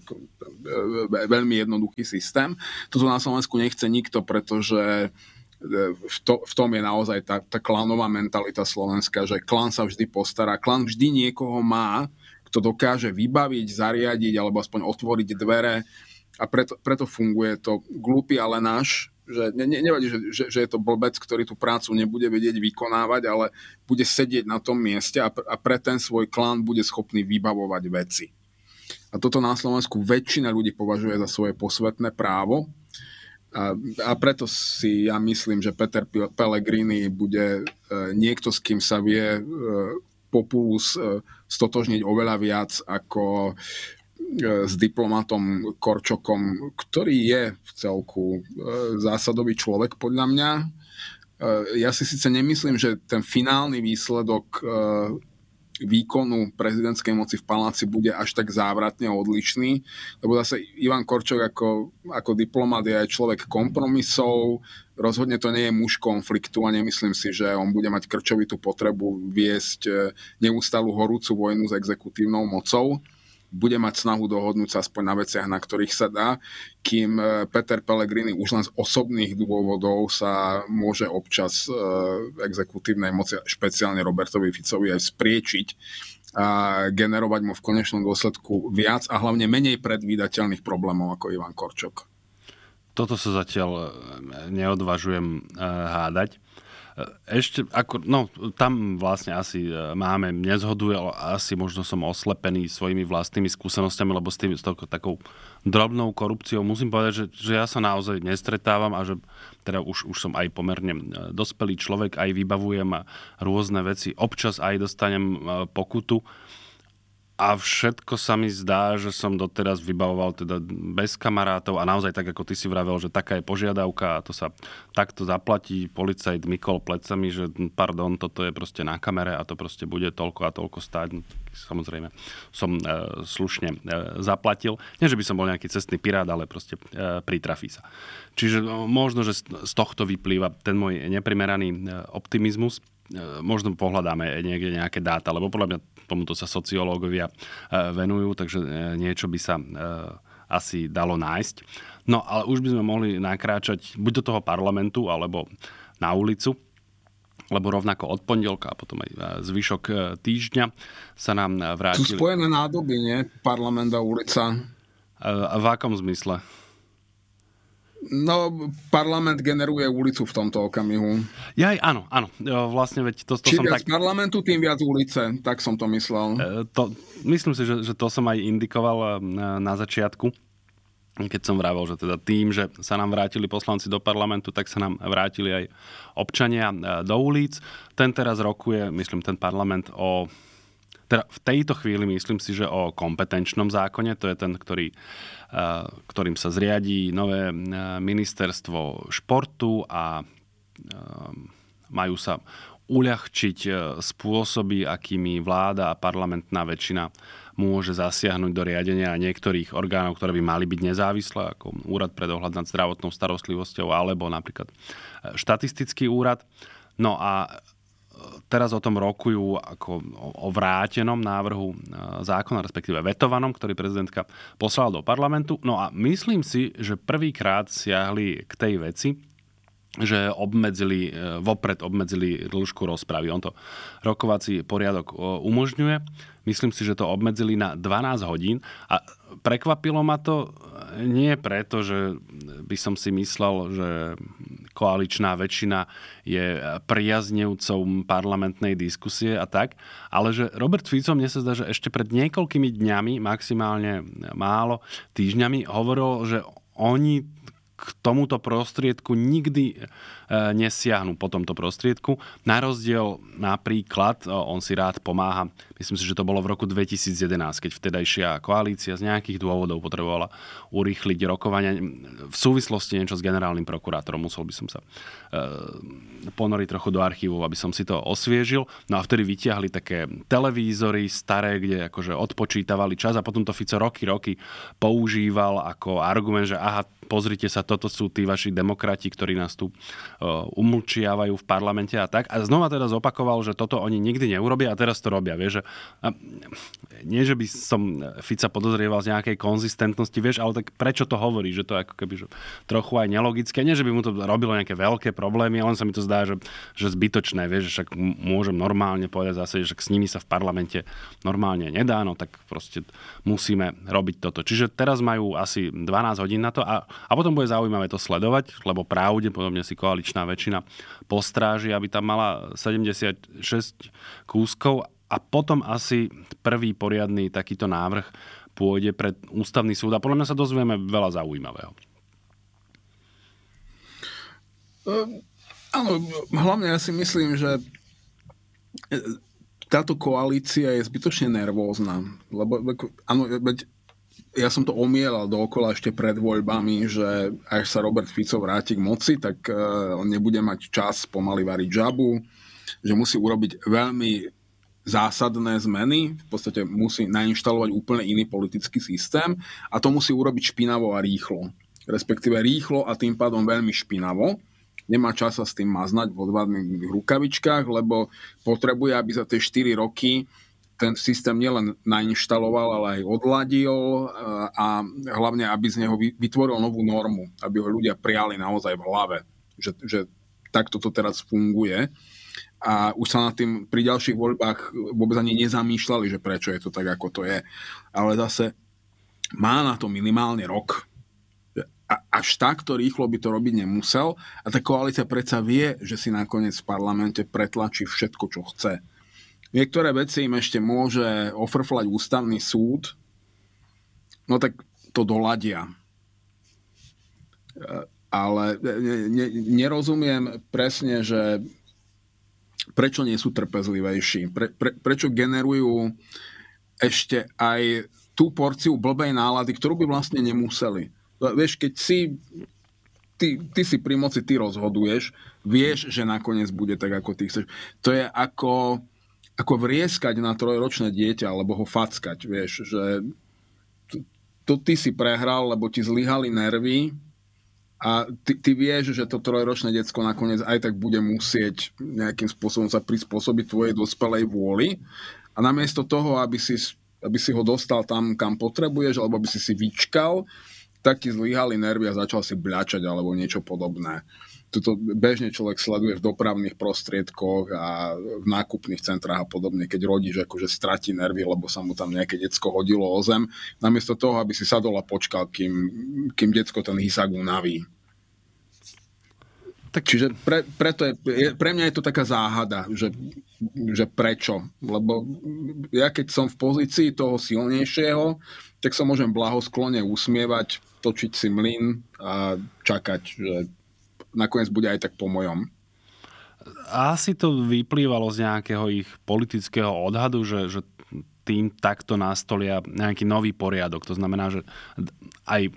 veľmi jednoduchý systém. Toto na Slovensku nechce nikto, pretože v, to, v tom je naozaj tá, tá klanová mentalita slovenská, že klan sa vždy postará, klan vždy niekoho má, kto dokáže vybaviť, zariadiť alebo aspoň otvoriť dvere. A preto, preto funguje to. Glúpy, ale náš, že ne, ne, nevadí, že, že, že je to blbec, ktorý tú prácu nebude vedieť vykonávať, ale bude sedieť na tom mieste a, a pre ten svoj klan bude schopný vybavovať veci. A toto na Slovensku väčšina ľudí považuje za svoje posvetné právo a, a preto si ja myslím, že Peter Pellegrini bude e, niekto, s kým sa vie e, Populus e, stotožniť oveľa viac ako s diplomatom Korčokom, ktorý je v celku zásadový človek podľa mňa. Ja si síce nemyslím, že ten finálny výsledok výkonu prezidentskej moci v paláci bude až tak závratne odlišný, lebo zase Ivan Korčok ako, ako diplomat je aj človek kompromisov, rozhodne to nie je muž konfliktu a nemyslím si, že on bude mať krčovitú potrebu viesť e, neustalú horúcu vojnu s exekutívnou mocou bude mať snahu dohodnúť sa aspoň na veciach, na ktorých sa dá, kým e, Peter Pellegrini už len z osobných dôvodov sa môže občas e, exekutívnej moci, špeciálne Robertovi Ficovi aj spriečiť a generovať mu v konečnom dôsledku viac a hlavne menej predvídateľných problémov ako Ivan Korčok. Toto sa zatiaľ e, neodvažujem hádať. Ešte, ako, no, tam vlastne asi e, máme nezhodu, ale asi možno som oslepený svojimi vlastnými skúsenostiami, lebo s, tým, s takou drobnou korupciou musím povedať, že, že ja sa naozaj nestretávam a že teda už, už som aj pomerne e, dospelý človek, aj vybavujem rôzne veci. Občas aj dostanem e, pokutu a všetko sa mi zdá, že som doteraz vybavoval teda bez kamarátov a naozaj tak, ako ty si vravel, že taká je požiadavka a to sa takto zaplatí. Policajt mykol plecami, že pardon, toto je proste na kamere a to proste bude toľko a toľko stáť. Samozrejme, som e, slušne e, zaplatil. Nie, že by som bol nejaký cestný pirát, ale proste e, pritrafí sa. Čiže no, možno, že z tohto vyplýva ten môj neprimeraný e, optimizmus E, možno pohľadáme niekde nejaké dáta, lebo podľa mňa tomuto sa sociológovia e, venujú, takže e, niečo by sa asi dalo nájsť. No ale už by sme mohli nakráčať buď do toho parlamentu, alebo na ulicu, lebo rovnako od pondelka a potom aj zvyšok týždňa sa nám vrátili... Sú spojené nádoby, nie? Parlament a ulica. V akom zmysle? No, parlament generuje ulicu v tomto okamihu. Ja aj áno, áno. Vlastne veď to, to Čím som viac tak... parlamentu, tým viac ulice. Tak som to myslel. E, to, myslím si, že, že to som aj indikoval na, e, na začiatku keď som vravel, že teda tým, že sa nám vrátili poslanci do parlamentu, tak sa nám vrátili aj občania e, do ulic. Ten teraz rokuje, myslím, ten parlament o teda v tejto chvíli myslím si, že o kompetenčnom zákone, to je ten, ktorý, eh, ktorým sa zriadí nové eh, ministerstvo športu a eh, majú sa uľahčiť spôsoby, akými vláda a parlamentná väčšina môže zasiahnuť do riadenia niektorých orgánov, ktoré by mali byť nezávislé, ako Úrad pre dohľad nad zdravotnou starostlivosťou alebo napríklad štatistický úrad. No a teraz o tom rokujú ako o vrátenom návrhu e, zákona, respektíve vetovanom, ktorý prezidentka poslala do parlamentu. No a myslím si, že prvýkrát siahli k tej veci, že obmedzili, e, vopred obmedzili dĺžku rozpravy. On to rokovací poriadok e, umožňuje. Myslím si, že to obmedzili na 12 hodín a prekvapilo ma to nie preto, že by som si myslel, že koaličná väčšina je priaznevcom parlamentnej diskusie a tak. Ale že Robert Fico, mne sa zdá, že ešte pred niekoľkými dňami, maximálne málo týždňami, hovoril, že oni k tomuto prostriedku nikdy nesiahnu po tomto prostriedku. Na rozdiel napríklad, on si rád pomáha, myslím si, že to bolo v roku 2011, keď vtedajšia koalícia z nejakých dôvodov potrebovala urýchliť rokovania v súvislosti niečo s generálnym prokurátorom. Musel by som sa e, ponoriť trochu do archívu, aby som si to osviežil. No a vtedy vytiahli také televízory staré, kde akože odpočítavali čas a potom to Fico roky, roky používal ako argument, že aha, pozrite sa, toto sú tí vaši demokrati, ktorí nás tu umlčiavajú v parlamente a tak. A znova teda zopakoval, že toto oni nikdy neurobia a teraz to robia. Vieš, že, a, nie, že by som Fica podozrieval z nejakej konzistentnosti, vieš, ale tak prečo to hovorí, že to je ako keby že trochu aj nelogické. Nie, že by mu to robilo nejaké veľké problémy, len sa mi to zdá, že, že zbytočné, vieš, však môžem normálne povedať zase, že s nimi sa v parlamente normálne nedá, no tak proste musíme robiť toto. Čiže teraz majú asi 12 hodín na to a a potom bude zaujímavé to sledovať, lebo pravdepodobne si koaličná väčšina postráži, aby tam mala 76 kúskov a potom asi prvý poriadny takýto návrh pôjde pred ústavný súd a podľa mňa sa dozvieme veľa zaujímavého. Uh, áno, hlavne ja si myslím, že e, táto koalícia je zbytočne nervózna. Lebo, áno, veď ja som to omielal dookola ešte pred voľbami, že až sa Robert Fico vráti k moci, tak uh, on nebude mať čas pomaly variť žabu, že musí urobiť veľmi zásadné zmeny, v podstate musí nainštalovať úplne iný politický systém a to musí urobiť špinavo a rýchlo. Respektíve rýchlo a tým pádom veľmi špinavo. Nemá čas sa s tým maznať v odvadných rukavičkách, lebo potrebuje, aby za tie 4 roky ten systém nielen nainštaloval, ale aj odladil eh, a hlavne, aby z neho vytvoril novú normu, aby ho ľudia prijali naozaj v hlave, že, že takto to teraz funguje. A už sa nad tým pri ďalších voľbách vôbec ani nezamýšľali, že prečo je to tak, ako to je. Ale zase má na to minimálne rok. A až takto rýchlo by to robiť nemusel. A tá koalícia predsa vie, že si nakoniec v parlamente pretlačí všetko, čo chce Niektoré veci im ešte môže ofrflať ústavný súd, no tak to doladia. Ale ne, nerozumiem presne, že prečo nie sú trpezlivejší, pre, pre, prečo generujú ešte aj tú porciu blbej nálady, ktorú by vlastne nemuseli. Vieš, keď si ty, ty si pri moci, ty rozhoduješ, vieš, že nakoniec bude tak, ako ty chceš. To je ako ako vrieskať na trojročné dieťa, alebo ho fackať, vieš, že to ty si prehral, lebo ti zlyhali nervy a ty, ty vieš, že to trojročné detsko nakoniec aj tak bude musieť nejakým spôsobom sa prispôsobiť tvojej dospelej vôli a namiesto toho, aby si, aby si ho dostal tam, kam potrebuješ, alebo aby si si vyčkal, tak ti zlyhali nervy a začal si bľačať alebo niečo podobné toto bežne človek sleduje v dopravných prostriedkoch a v nákupných centrách a podobne, keď rodič akože stratí nervy, lebo sa mu tam nejaké decko hodilo o zem, namiesto toho, aby si sadol a počkal, kým, kým decko ten hysák unaví. Tak... Čiže pre, preto je, je, pre mňa je to taká záhada, že, že prečo. Lebo ja keď som v pozícii toho silnejšieho, tak sa môžem blahosklone usmievať, točiť si mlyn a čakať, že nakoniec bude aj tak po mojom. Asi to vyplývalo z nejakého ich politického odhadu, že, že tým takto nastolia nejaký nový poriadok. To znamená, že aj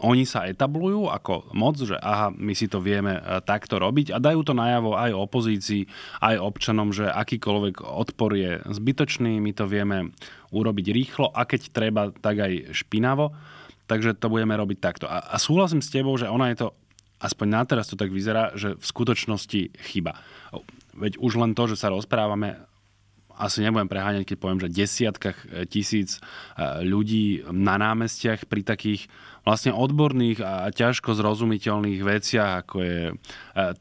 oni sa etablujú ako moc, že aha, my si to vieme e, takto robiť a dajú to najavo aj opozícii, aj občanom, že akýkoľvek odpor je zbytočný, my to vieme urobiť rýchlo a keď treba, tak aj špinavo. Takže to budeme robiť takto. A, a súhlasím s tebou, že ona je to aspoň na teraz to tak vyzerá, že v skutočnosti chyba. Veď už len to, že sa rozprávame, asi nebudem preháňať, keď poviem, že desiatkách tisíc e, ľudí na námestiach pri takých vlastne odborných a ťažko zrozumiteľných veciach, ako je e,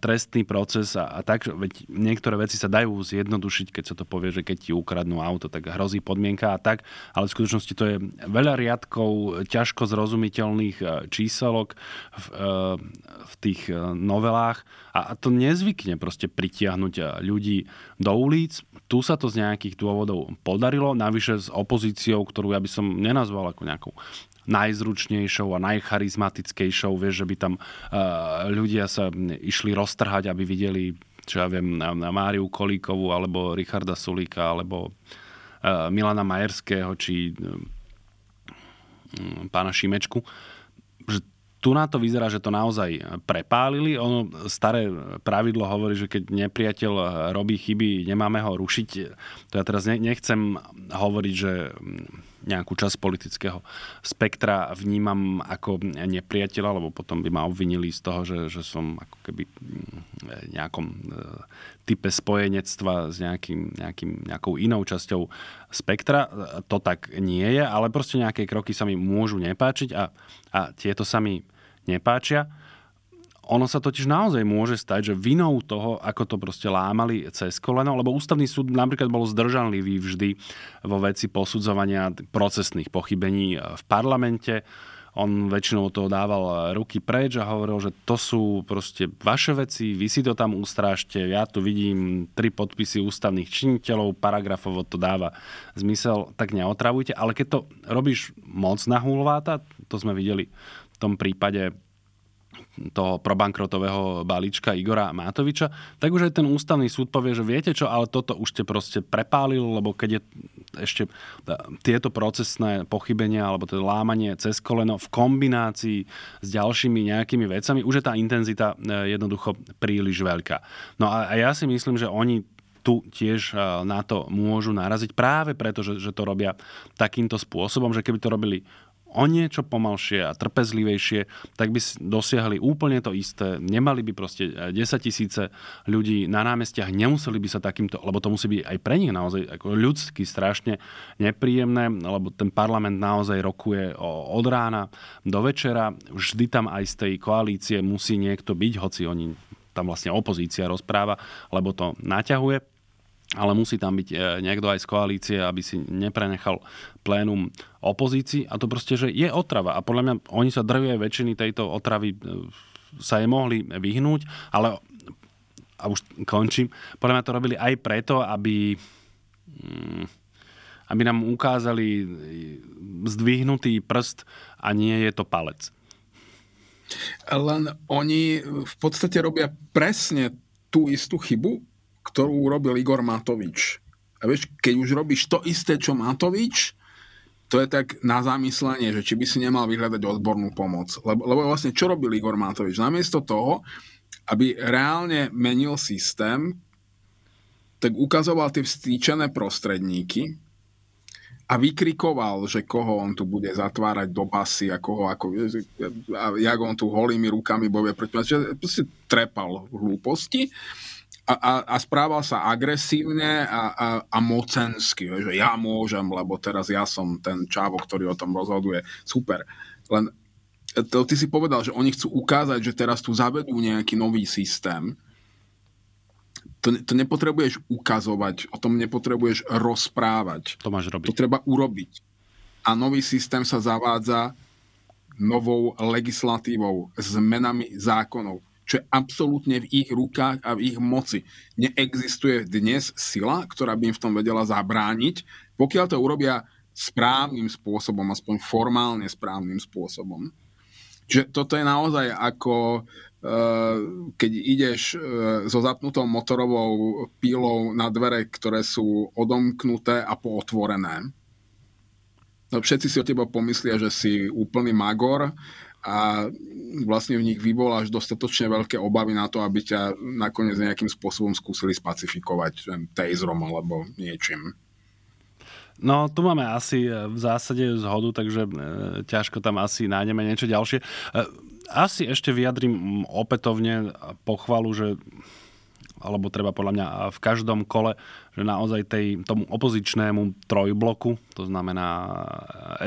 trestný proces a, a tak, veď niektoré veci sa dajú zjednodušiť, keď sa to povie, že keď ti ukradnú auto, tak hrozí podmienka a tak, ale v skutočnosti to je veľa riadkov ťažko zrozumiteľných e, číselok v, e, v tých novelách a to nezvykne proste pritiahnuť ľudí do ulic. Tu sa to z nejakých dôvodov podarilo, navyše s opozíciou, ktorú ja by som nenazval ako nejakou najzručnejšou a najcharizmatickejšou, vieš, že by tam ľudia sa išli roztrhať, aby videli, čo ja viem, na Máriu Kolíkovú, alebo Richarda Sulíka, alebo Milana Majerského, či pána Šimečku. Že tu na to vyzerá, že to naozaj prepálili. Ono staré pravidlo hovorí, že keď nepriateľ robí chyby, nemáme ho rušiť. To ja teraz nechcem hovoriť, že nejakú časť politického spektra vnímam ako nepriateľa, lebo potom by ma obvinili z toho, že, že som ako keby nejakom e, type spojenectva s nejakým, nejakým, nejakou inou časťou spektra. To tak nie je, ale proste nejaké kroky sa mi môžu nepáčiť a, a tieto sa mi nepáčia. Ono sa totiž naozaj môže stať, že vinou toho, ako to proste lámali cez koleno, lebo ústavný súd napríklad bol zdržanlivý vždy vo veci posudzovania procesných pochybení v parlamente. On väčšinou toho dával ruky preč a hovoril, že to sú proste vaše veci, vy si to tam ustrážte, ja tu vidím tri podpisy ústavných činiteľov, paragrafovo to dáva zmysel, tak neotravujte. Ale keď to robíš moc na hulváta, to sme videli v tom prípade toho probankrotového balíčka Igora Mátoviča, tak už aj ten ústavný súd povie, že viete čo, ale toto už ste proste prepálil, lebo keď je ešte tieto procesné pochybenia alebo to lámanie cez koleno v kombinácii s ďalšími nejakými vecami, už je tá intenzita e, jednoducho príliš veľká. No a ja si myslím, že oni tu tiež e, na to môžu naraziť práve preto, že, že to robia takýmto spôsobom, že keby to robili o niečo pomalšie a trpezlivejšie, tak by dosiahli úplne to isté. Nemali by proste 10 eh, tisíce ľudí na námestiach, nemuseli by sa takýmto, lebo to musí byť aj pre nich naozaj ako ľudsky strašne nepríjemné, lebo ten parlament naozaj rokuje od rána do večera. Vždy tam aj z tej koalície musí niekto byť, hoci oni tam vlastne opozícia rozpráva, lebo to naťahuje ale musí tam byť e, niekto aj z koalície, aby si neprenechal plénum opozícii a to proste, že je otrava a podľa mňa oni sa drvie väčšiny tejto otravy e, sa je mohli vyhnúť, ale a už končím, podľa mňa to robili aj preto, aby mm, aby nám ukázali zdvihnutý prst a nie je to palec. Len oni v podstate robia presne tú istú chybu, ktorú urobil Igor Matovič. A vieš, keď už robíš to isté, čo Matovič, to je tak na zamyslenie, že či by si nemal vyhľadať odbornú pomoc. Lebo, lebo vlastne čo robil Igor Matovič? Namiesto toho, aby reálne menil systém, tak ukazoval tie vstýčené prostredníky a vykrikoval, že koho on tu bude zatvárať do basy a koho ako, a jak on tu holými rukami bojuje proti proste trepal hlúposti a, a, a správal sa agresívne a, a, a mocensky, že ja môžem, lebo teraz ja som ten čávo, ktorý o tom rozhoduje. Super. Len to, ty si povedal, že oni chcú ukázať, že teraz tu zavedú nejaký nový systém. To, to nepotrebuješ ukazovať, o tom nepotrebuješ rozprávať. To máš robiť. To treba urobiť. A nový systém sa zavádza novou legislatívou, zmenami zákonov čo je absolútne v ich rukách a v ich moci. Neexistuje dnes sila, ktorá by im v tom vedela zabrániť, pokiaľ to urobia správnym spôsobom, aspoň formálne správnym spôsobom. Čiže toto je naozaj ako eh, keď ideš eh, so zapnutou motorovou pílou na dvere, ktoré sú odomknuté a pootvorené. No, všetci si o teba pomyslia, že si úplný magor a vlastne v nich vyvoláš dostatočne veľké obavy na to, aby ťa nakoniec nejakým spôsobom skúsili spacifikovať taserom alebo niečím. No, tu máme asi e, v zásade zhodu, takže e, ťažko tam asi nájdeme niečo ďalšie. E, asi ešte vyjadrím opätovne pochvalu, že alebo treba podľa mňa v každom kole, že naozaj tej, tomu opozičnému trojbloku, to znamená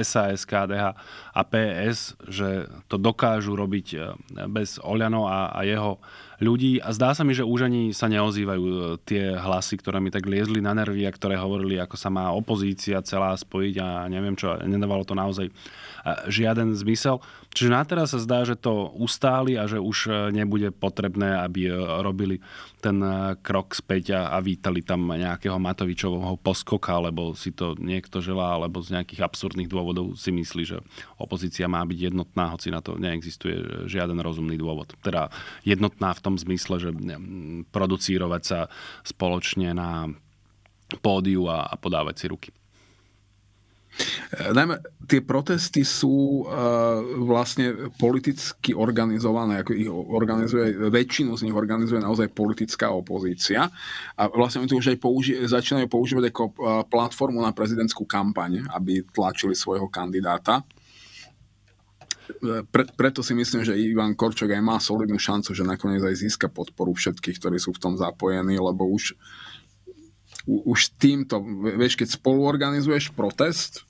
SAS, KDH a PS, že to dokážu robiť e, bez Oľano a, a jeho ľudí a zdá sa mi, že už ani sa neozývajú e, tie hlasy, ktoré mi tak liezli na nervy a ktoré hovorili, ako sa má opozícia celá spojiť a neviem čo, nedávalo to naozaj žiaden zmysel. Čiže na teraz sa zdá, že to ustáli a že už e, nebude potrebné, aby e, robili ten e, krok späť a, vítali tam nejakého Matovičového poskoka, lebo si to niekto želá, alebo z nejakých absurdných dôvodov si myslí, že opozícia má byť jednotná, hoci na to neexistuje žiaden rozumný dôvod. Teda jednotná v tom zmysle, že producírovať sa spoločne na pódiu a, a podávať si ruky. E, najmä tie protesty sú uh, vlastne politicky organizované, ako ich organizuje, väčšinu z nich organizuje naozaj politická opozícia a vlastne oni to už aj použi- začínajú používať ako uh, platformu na prezidentskú kampaň, aby tlačili svojho kandidáta. Pre, preto si myslím, že Ivan Korčok aj má solidnú šancu, že nakoniec aj získa podporu všetkých, ktorí sú v tom zapojení, lebo už už týmto, vieš, keď spolu organizuješ protest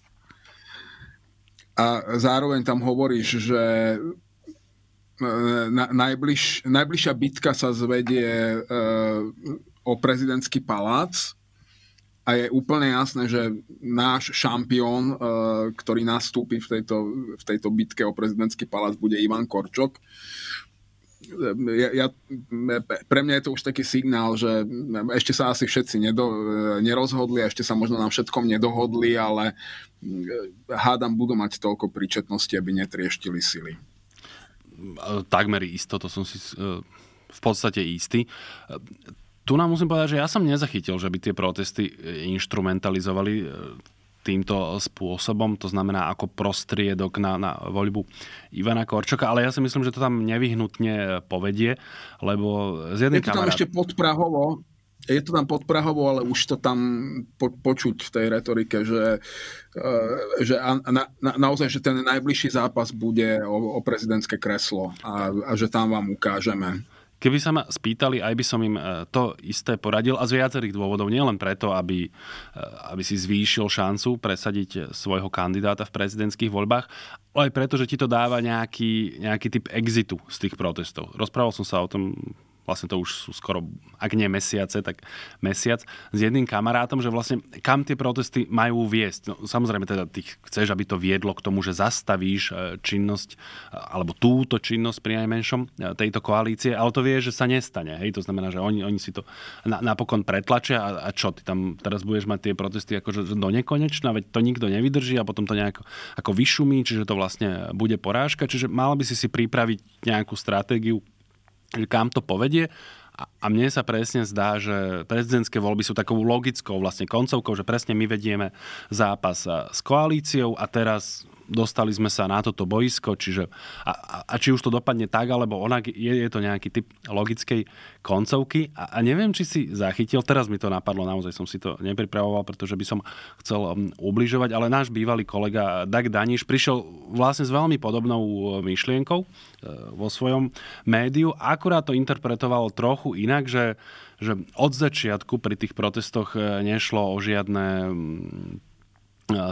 a zároveň tam hovoríš, že e, na, najbliž, najbližšia bitka sa zvedie uh, o prezidentský palác a je úplne jasné, že náš šampión, uh, ktorý nastúpi v tejto, v tejto bitke o prezidentský palác, bude Ivan Korčok ja, ja, pre mňa je to už taký signál, že ešte sa asi všetci nedo, nerozhodli ešte sa možno na všetkom nedohodli, ale hádam budú mať toľko príčetnosti, aby netrieštili sily. Takmer isto, to som si v podstate istý. Tu nám musím povedať, že ja som nezachytil, že by tie protesty instrumentalizovali e, týmto spôsobom, to znamená ako prostriedok na, na voľbu Ivana Korčoka, ale ja si myslím, že to tam nevyhnutne povedie, lebo z jednej Je to tam kamarát... ešte podprahovo, je to tam podprahovo, ale už to tam po, počuť v tej retorike, že, že na, na, naozaj, že ten najbližší zápas bude o, o prezidentské kreslo a, a že tam vám ukážeme. Keby sa ma spýtali, aj by som im e, to isté poradil a z viacerých dôvodov, nielen preto, aby, e, aby si zvýšil šancu presadiť svojho kandidáta v prezidentských voľbách, ale aj preto, že ti to dáva nejaký, nejaký typ exitu z tých protestov. Rozprával som sa o tom vlastne to už sú skoro, ak nie mesiace, tak mesiac, s jedným kamarátom, že vlastne kam tie protesty majú viesť. No, samozrejme teda ty chceš, aby to viedlo k tomu, že zastavíš e, činnosť, e, alebo túto činnosť pri najmenšom e, tejto koalície, ale to vie, že sa nestane. Hej? To znamená, že oni, oni si to na, napokon pretlačia a, a čo, ty tam teraz budeš mať tie protesty akože do nekonečna, veď to nikto nevydrží a potom to nejako ako vyšumí, čiže to vlastne bude porážka, čiže mal by si si pripraviť nejakú stratégiu, kam to povedie. A mne sa presne zdá, že prezidentské voľby sú takou logickou vlastne koncovkou, že presne my vedieme zápas s koalíciou a teraz dostali sme sa na toto boisko, čiže a, a či už to dopadne tak, alebo onak, je, je to nejaký typ logickej koncovky. A, a neviem, či si zachytil, teraz mi to napadlo, naozaj som si to nepripravoval, pretože by som chcel um, ubližovať, ale náš bývalý kolega Dag Daniš prišiel vlastne s veľmi podobnou uh, myšlienkou uh, vo svojom médiu, akurát to interpretoval trochu inak, že že od začiatku pri tých protestoch uh, nešlo o žiadne um,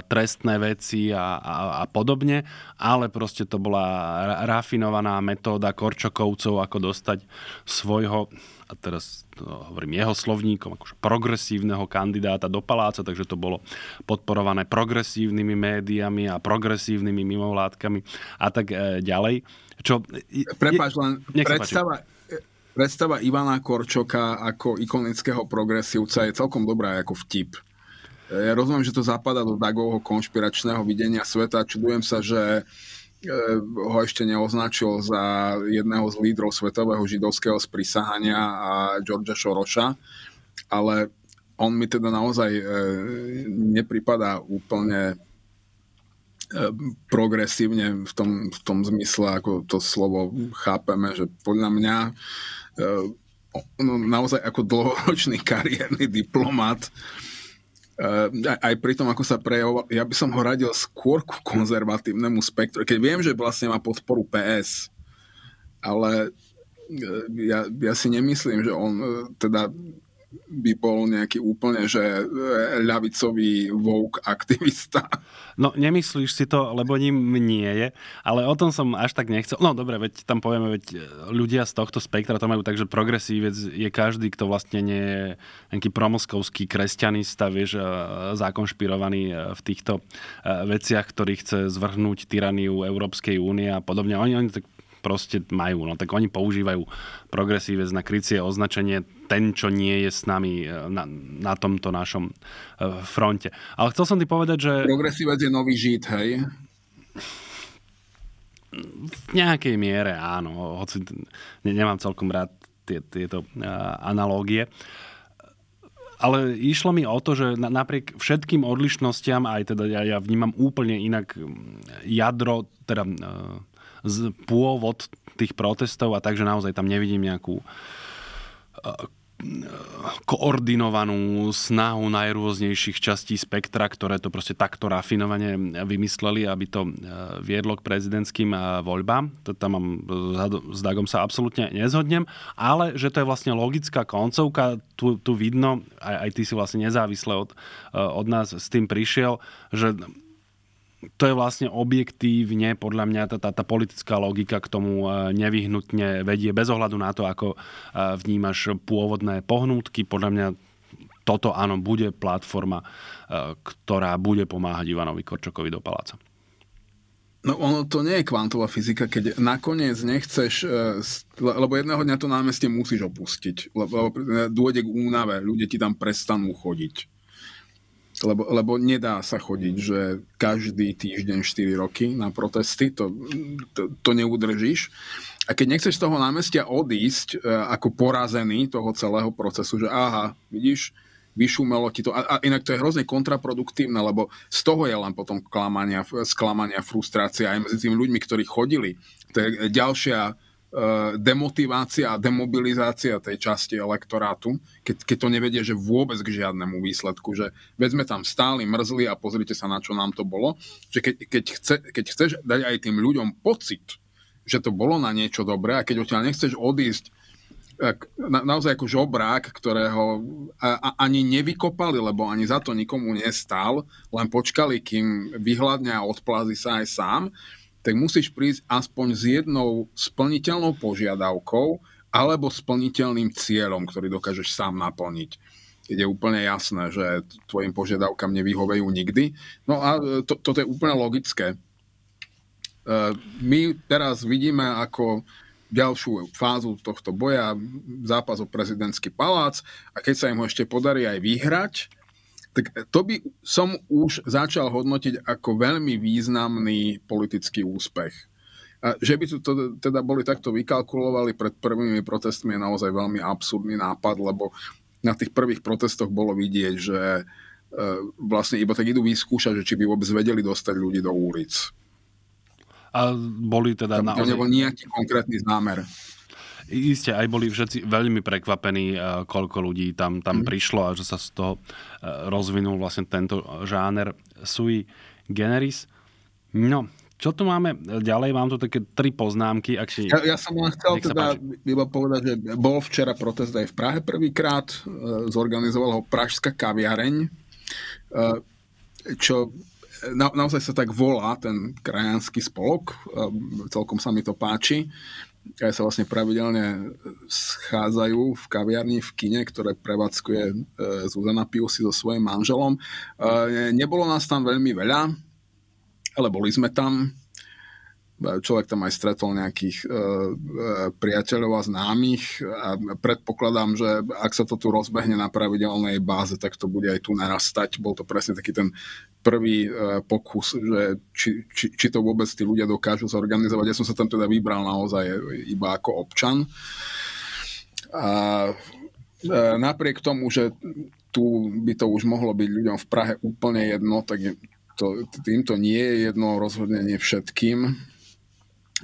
trestné veci a, a, a podobne, ale proste to bola rafinovaná metóda Korčokovcov, ako dostať svojho, a teraz hovorím jeho slovníkom, akože progresívneho kandidáta do paláca, takže to bolo podporované progresívnymi médiami a progresívnymi mimovládkami a tak e, ďalej. Čo, Prepáč, len predstava, predstava Ivana Korčoka ako ikonického progresívca je celkom dobrá ako vtip ja rozumiem, že to zapadá do Dagovho konšpiračného videnia sveta. Čudujem sa, že e, ho ešte neoznačil za jedného z lídrov svetového židovského sprisahania a Georgia Šoroša, ale on mi teda naozaj e, nepripadá úplne e, progresívne v tom, v tom zmysle, ako to slovo chápeme, že podľa mňa no, naozaj ako dlhoročný kariérny diplomat Eh, aj pri tom, ako sa prejavoval, ja by som ho radil skôr ku konzervatívnemu spektru, keď viem, že vlastne má podporu PS, ale eh, ja, ja si nemyslím, že on eh, teda by bol nejaký úplne, že e, ľavicový woke aktivista. No, nemyslíš si to, lebo ním nie je, ale o tom som až tak nechcel. No, dobre, veď tam povieme, veď ľudia z tohto spektra to majú tak, že progresívec je každý, kto vlastne nie je nejaký promoskovský kresťanista, vieš, e, zakonšpirovaný e, v týchto veciach, ktorý chce zvrhnúť tyraniu Európskej únie a podobne. Oni, oni tak proste majú. No tak oni používajú progresívec na krycie označenie ten, čo nie je s nami e, na, na tomto našom e, fronte. Ale chcel som ti povedať, že... Progresívec je nový žít, hej? V nejakej miere áno, hoci nemám celkom rád tie, tieto uh, analógie. Ale išlo mi o to, že napriek všetkým odlišnostiam, aj teda ja, ja vnímam úplne inak jadro, teda uh, z pôvod tých protestov a takže naozaj tam nevidím nejakú eh, koordinovanú snahu najrôznejších častí spektra, ktoré to proste takto rafinovane vymysleli, aby to eh, viedlo k prezidentským eh, voľbám. To tam mám, s Dagom sa absolútne nezhodnem, ale že to je vlastne logická koncovka, tu, tu vidno, aj, aj ty si vlastne nezávisle od, od nás s tým prišiel, že to je vlastne objektívne, podľa mňa tá, tá, tá politická logika k tomu e, nevyhnutne vedie bez ohľadu na to, ako e, vnímaš pôvodné pohnútky. Podľa mňa toto áno, bude platforma, e, ktorá bude pomáhať Ivanovi Korčokovi do paláca. No ono to nie je kvantová fyzika, keď nakoniec nechceš, lebo jedného dňa to námestie musíš opustiť, lebo dôjde k únave, ľudia ti tam prestanú chodiť lebo, lebo nedá sa chodiť, že každý týždeň 4 roky na protesty, to, to, to neudržíš. A keď nechceš z toho námestia odísť e, ako porazený toho celého procesu, že aha, vidíš, vyšumelo ti to. A, a inak to je hrozne kontraproduktívne, lebo z toho je len potom klamania, sklamania, frustrácia aj medzi tými ľuďmi, ktorí chodili. To je ďalšia demotivácia a demobilizácia tej časti elektorátu, keď, keď to nevedie, že vôbec k žiadnemu výsledku, že veď sme tam stáli, mrzli a pozrite sa, na čo nám to bolo, že keď, keď, chce, keď chceš dať aj tým ľuďom pocit, že to bolo na niečo dobré a keď odtiaľ nechceš odísť na, naozaj ako žobrák, ktorého ani nevykopali, lebo ani za to nikomu nestál, len počkali, kým vyhľadne a odplazí sa aj sám, tak musíš prísť aspoň s jednou splniteľnou požiadavkou alebo splniteľným cieľom, ktorý dokážeš sám naplniť. Je úplne jasné, že tvojim požiadavkám nevyhovejú nikdy. No a to, toto je úplne logické. E, my teraz vidíme ako ďalšiu fázu tohto boja zápas o prezidentský palác a keď sa im ešte podarí aj vyhrať, tak to by som už začal hodnotiť ako veľmi významný politický úspech. A že by to, to teda boli takto vykalkulovali pred prvými protestmi je naozaj veľmi absurdný nápad, lebo na tých prvých protestoch bolo vidieť, že e, vlastne iba tak idú vyskúšať, že či by vôbec vedeli dostať ľudí do ulic. A boli teda Tam naozaj... nebol nejaký konkrétny zámer. Isté, aj boli všetci veľmi prekvapení, eh, koľko ľudí tam, tam mm. prišlo a že sa z toho eh, rozvinul vlastne tento žáner sui generis. No, čo tu máme ďalej? Mám tu také tri poznámky. Ak si... ja, ja som len chcel teda iba povedať, že bol včera protest aj v Prahe prvýkrát. Eh, zorganizoval ho Pražská kaviareň, čo na, naozaj sa tak volá ten krajanský spolok. Celkom sa mi to páči aj sa vlastne pravidelne schádzajú v kaviarni v kine, ktoré prevádzkuje e, Zuzana Piusy so svojím manželom. E, nebolo nás tam veľmi veľa, ale boli sme tam človek tam aj stretol nejakých e, e, priateľov a známych a predpokladám, že ak sa to tu rozbehne na pravidelnej báze, tak to bude aj tu narastať. Bol to presne taký ten prvý e, pokus, že či, či, či to vôbec tí ľudia dokážu zorganizovať. Ja som sa tam teda vybral naozaj iba ako občan. A napriek tomu, že tu by to už mohlo byť ľuďom v Prahe úplne jedno, tak to, týmto nie je jedno, rozhodne všetkým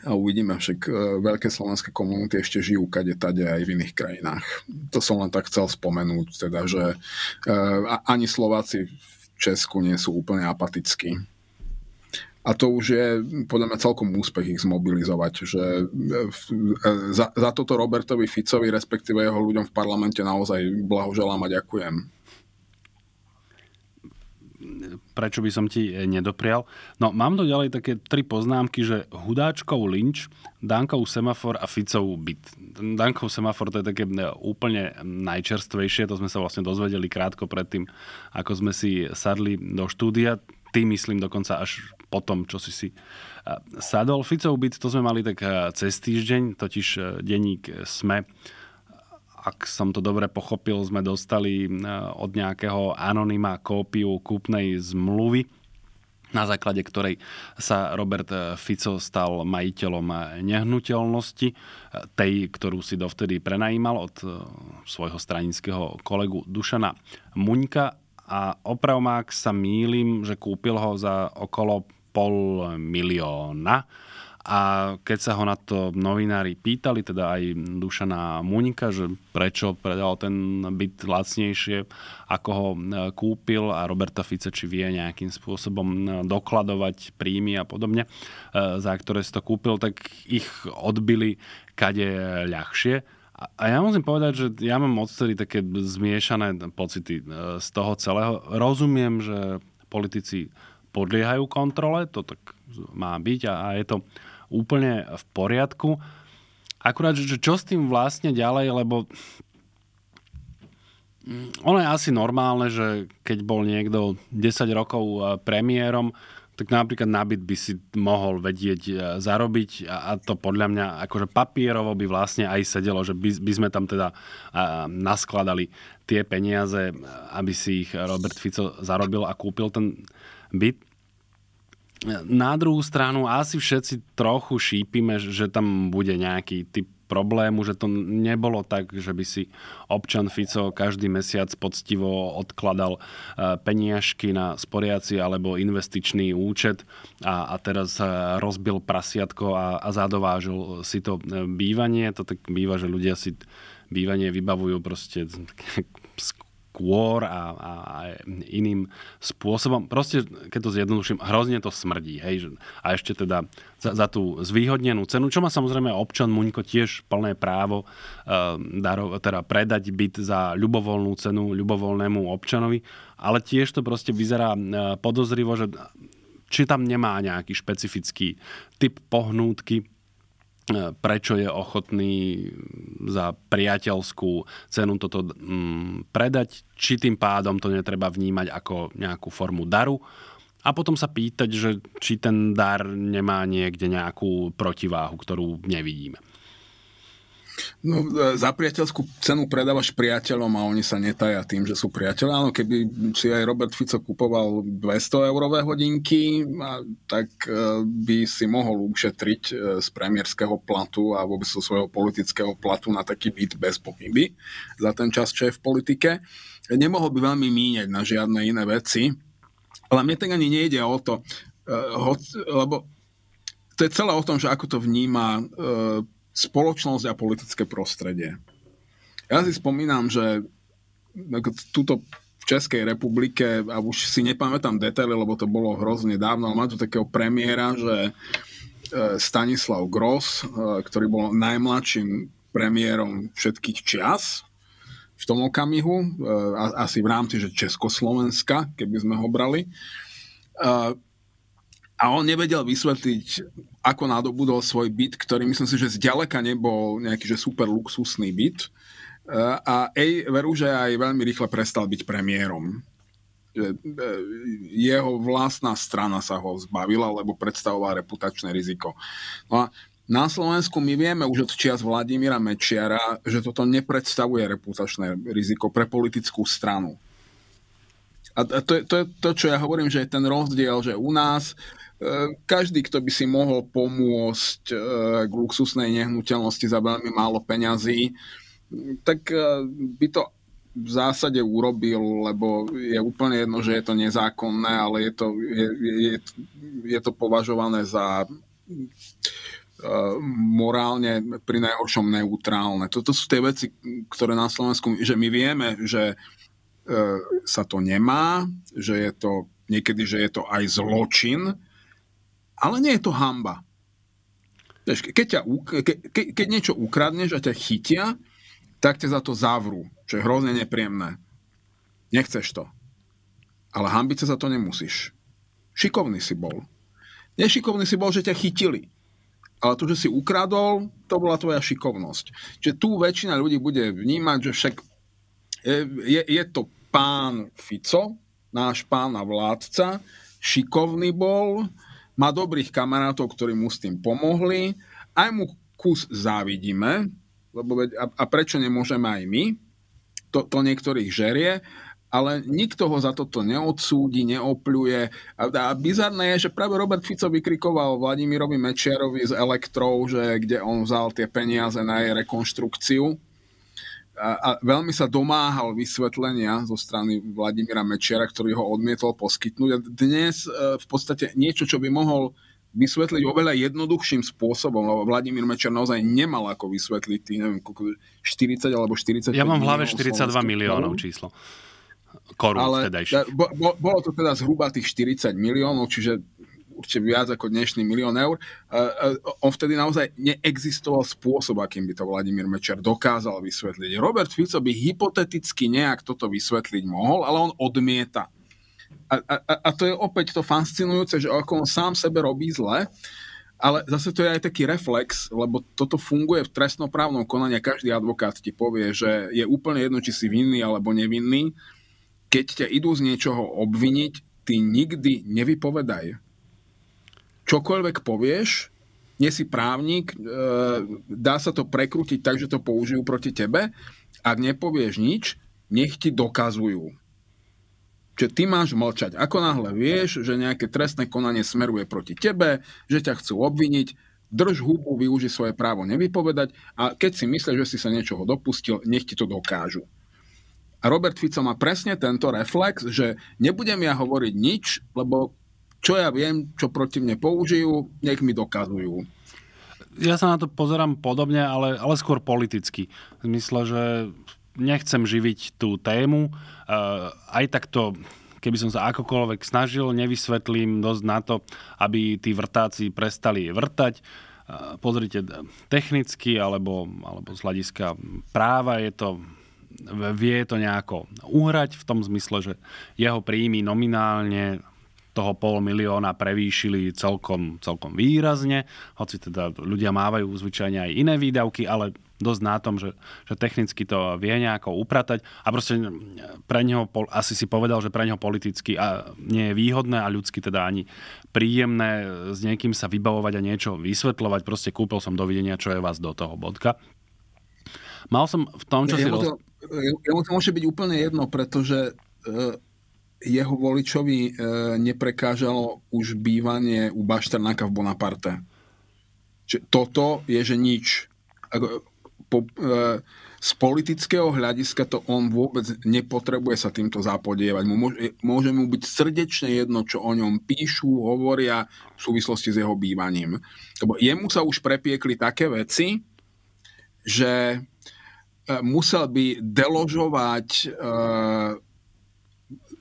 a uvidíme, však e, veľké slovenské komunity ešte žijú kade tade aj v iných krajinách. To som len tak chcel spomenúť, teda, že e, ani Slováci v Česku nie sú úplne apatickí. a to už je podľa mňa celkom úspech ich zmobilizovať, že za, za toto Robertovi Ficovi, respektíve jeho ľuďom v parlamente naozaj blahoželám a ďakujem prečo by som ti nedoprial. No, mám tu ďalej také tri poznámky, že Hudáčkov lynč, Dankov semafor a Ficov byt. Dankov semafor to je také úplne najčerstvejšie, to sme sa vlastne dozvedeli krátko predtým, ako sme si sadli do štúdia. Ty myslím dokonca až po tom, čo si si sadol. Ficov byt, to sme mali tak cez týždeň, totiž denník SME ak som to dobre pochopil, sme dostali e, od nejakého anonyma kópiu kúpnej zmluvy, na základe ktorej sa Robert Fico stal majiteľom nehnuteľnosti, e, tej, ktorú si dovtedy prenajímal od e, svojho stranického kolegu Dušana Muňka. A oprav ak sa mýlim, že kúpil ho za okolo pol milióna a keď sa ho na to novinári pýtali, teda aj Dušana Muňka, že prečo predal ten byt lacnejšie, ako ho e, kúpil a Roberta Fice, či vie nejakým spôsobom e, dokladovať príjmy a podobne, e, za ktoré si to kúpil, tak ich odbili kade ľahšie. A ja musím povedať, že ja mám odtedy také zmiešané pocity z toho celého. Rozumiem, že politici podliehajú kontrole, to tak má byť a, a je to úplne v poriadku. Akurát, že čo s tým vlastne ďalej, lebo ono je asi normálne, že keď bol niekto 10 rokov eh, premiérom, tak napríklad nabyt by si mohol vedieť eh, zarobiť a, to podľa mňa akože papierovo by vlastne aj sedelo, že by, by sme tam teda naskladali tie peniaze, aby si ich Robert Fico zarobil a kúpil ten byt. Na druhú stranu asi všetci trochu šípime, že tam bude nejaký typ problému, že to nebolo tak, že by si občan Fico každý mesiac poctivo odkladal e, peniažky na sporiaci alebo investičný účet a, a teraz e, rozbil prasiatko a, a zadovážil si to e, bývanie. To tak býva, že ľudia si bývanie vybavujú proste skôr a, a, iným spôsobom. Proste, keď to zjednoduším, hrozne to smrdí. Hej? A ešte teda za, za tú zvýhodnenú cenu, čo má samozrejme občan Muňko tiež plné právo uh, daro, teda predať byt za ľubovoľnú cenu ľubovoľnému občanovi, ale tiež to proste vyzerá uh, podozrivo, že či tam nemá nejaký špecifický typ pohnútky, E, prečo je ochotný za priateľskú cenu toto mm, predať, či tým pádom to netreba vnímať ako nejakú formu daru a potom sa pýtať, že či ten dar nemá niekde nejakú protiváhu, ktorú nevidíme. No, e, za priateľskú cenu predávaš priateľom a oni sa netaja tým, že sú priateľe. Áno, keby si aj Robert Fico kupoval 200 eurové hodinky, tak e, by si mohol ušetriť e, z premiérskeho platu a vôbec zo svojho politického platu na taký byt bez pochyby za ten čas, čo je v politike. Nemohol by veľmi míňať na žiadne iné veci, ale mne tak ani nejde o to, lebo to je celé o tom, že ako to vníma spoločnosť a politické prostredie. Ja si spomínam, že túto v Českej republike, a už si nepamätám detaily, lebo to bolo hrozne dávno, ale má tu takého premiéra, že e, Stanislav Gross, e, ktorý bol najmladším premiérom všetkých čias v tom okamihu, e, asi v rámci že Československa, keby sme ho brali. A on nevedel vysvetliť, ako nadobudol svoj byt, ktorý myslím si, že zďaleka nebol nejaký že super luxusný byt. A ej, veru, že aj veľmi rýchle prestal byť premiérom. E, jeho vlastná strana sa ho zbavila, lebo predstavovala reputačné riziko. No a na Slovensku my vieme už od čias Vladimíra Mečiara, že toto nepredstavuje reputačné riziko pre politickú stranu. A to je, to je to, čo ja hovorím, že je ten rozdiel, že u nás E, každý, kto by si mohol pomôcť e, k luxusnej nehnuteľnosti za veľmi málo peňazí, tak e, by to v zásade urobil, lebo je úplne jedno, že je to nezákonné, ale je to, je, je, je to považované za morálne pri najhoršom neutrálne. Toto sú tie veci, ktoré na Slovensku, že my vieme, že sa to nemá, že je to niekedy, že je to aj zločin, Ale nie je to hamba. Keď, ťa, ke, ke, keď niečo ukradneš a ťa chytia, tak ťa za to zavrú, čo je hrozne nepríjemné. Nechceš to. Ale hambiť sa za to nemusíš. Šikovný si bol. Nešikovný si bol, že ťa chytili. Ale to, že si ukradol, to bola tvoja šikovnosť. Čiže tu väčšina ľudí bude vnímať, že však je, je to pán Fico, náš pán a vládca, šikovný bol, má dobrých kamarátov, ktorí mu s tým pomohli, aj mu kus závidíme, lebo a, a prečo nemôžeme aj my? To, to niektorých žerie, ale nikto ho za toto neodsúdi, neopľuje. A, a bizarné je, že práve Robert Fico vykrikoval Vladimirovi Mečiarovi z Elektrov, že kde on vzal tie peniaze na jej rekonštrukciu a, veľmi sa domáhal vysvetlenia zo strany Vladimíra Mečiara, ktorý ho odmietol poskytnúť. A dnes e, v podstate niečo, čo by mohol vysvetliť oveľa jednoduchším spôsobom, lebo Vladimír Mečiar naozaj nemal ako vysvetliť tých, neviem, 40 alebo 40 Ja mám v hlave 42 miliónov číslo. Korún Ale bo, bo, bolo to teda zhruba tých 40 miliónov, čiže určite viac ako dnešný milión eur. On vtedy naozaj neexistoval spôsob, akým by to Vladimír Mečer dokázal vysvetliť. Robert Fico by hypoteticky nejak toto vysvetliť mohol, ale on odmieta. A, a, a to je opäť to fascinujúce, že ako on sám sebe robí zle, ale zase to je aj taký reflex, lebo toto funguje v trestnoprávnom konaní každý advokát ti povie, že je úplne jedno, či si vinný alebo nevinný. Keď ťa idú z niečoho obviniť, ty nikdy nevypovedaj čokoľvek povieš, nie si právnik, e, dá sa to prekrútiť tak, že to použijú proti tebe. Ak nepovieš nič, nech ti dokazujú. Čiže ty máš mlčať. Ako náhle vieš, že nejaké trestné konanie smeruje proti tebe, že ťa chcú obviniť, drž hubu, využi svoje právo nevypovedať a keď si myslíš, že si sa niečoho dopustil, nech ti to dokážu. A Robert Fico má presne tento reflex, že nebudem ja hovoriť nič, lebo čo ja viem, čo proti mne použijú, nech mi dokazujú. Ja sa na to pozerám podobne, ale, ale skôr politicky. V že nechcem živiť tú tému. Aj takto keby som sa akokoľvek snažil, nevysvetlím dosť na to, aby tí vrtáci prestali vrtať. Pozrite, technicky alebo, alebo z hľadiska práva je to vie to nejako uhrať v tom zmysle, že jeho príjmy nominálne toho pol milióna prevýšili celkom, celkom výrazne, hoci teda ľudia mávajú zvyčajne aj iné výdavky, ale dosť na tom, že, že technicky to vie nejako upratať a proste pre neho, asi si povedal, že pre neho politicky a nie je výhodné a ľudsky teda ani príjemné s niekým sa vybavovať a niečo vysvetľovať. Proste kúpil som dovidenia, čo je vás do toho bodka. Mal som v tom, čo ja, si... Ja, roz... ja, ja to môže byť úplne jedno, pretože e, jeho voličovi e, neprekážalo už bývanie u Bašternáka v Bonaparte. Čiže toto je, že nič. Ako, po, e, z politického hľadiska to on vôbec nepotrebuje sa týmto zapodievať. Môže, môže mu byť srdečne jedno, čo o ňom píšu, hovoria v súvislosti s jeho bývaním. Lebo jemu sa už prepiekli také veci, že e, musel by deložovať e,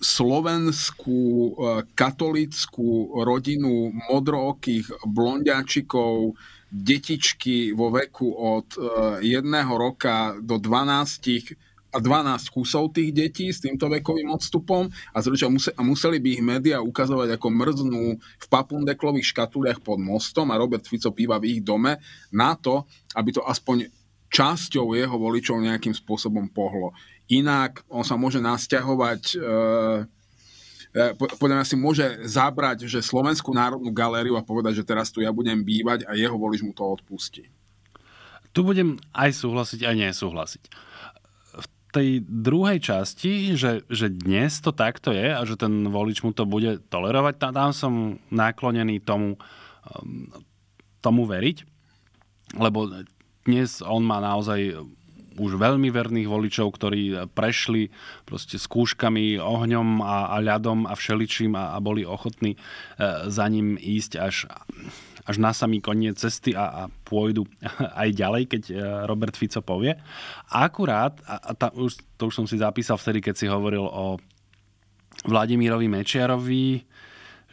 slovenskú e, katolickú rodinu modrookých blondiačikov, detičky vo veku od e, jedného roka do 12 a 12 kusov tých detí s týmto vekovým odstupom a, a museli by ich médiá ukazovať ako mrznú v papundeklových škatuliach pod mostom a Robert Fico píva v ich dome na to, aby to aspoň časťou jeho voličov nejakým spôsobom pohlo. Inak on sa môže nasťahovať e, e, podľa mňa si môže zabrať, že Slovenskú národnú galériu a povedať, že teraz tu ja budem bývať a jeho volič mu to odpustí. Tu budem aj súhlasiť, aj nesúhlasiť. V tej druhej časti, že, že dnes to takto je a že ten volič mu to bude tolerovať, tam, tam som naklonený tomu, um, tomu veriť, lebo dnes on má naozaj už veľmi verných voličov, ktorí prešli proste skúškami, ohňom a, a ľadom a všeličím a, a boli ochotní e, za ním ísť až, až na samý koniec cesty a, a pôjdu aj ďalej, keď e, Robert Fico povie. Akurát, a, a ta, už, to už som si zapísal vtedy, keď si hovoril o Vladimírovi Mečiarovi,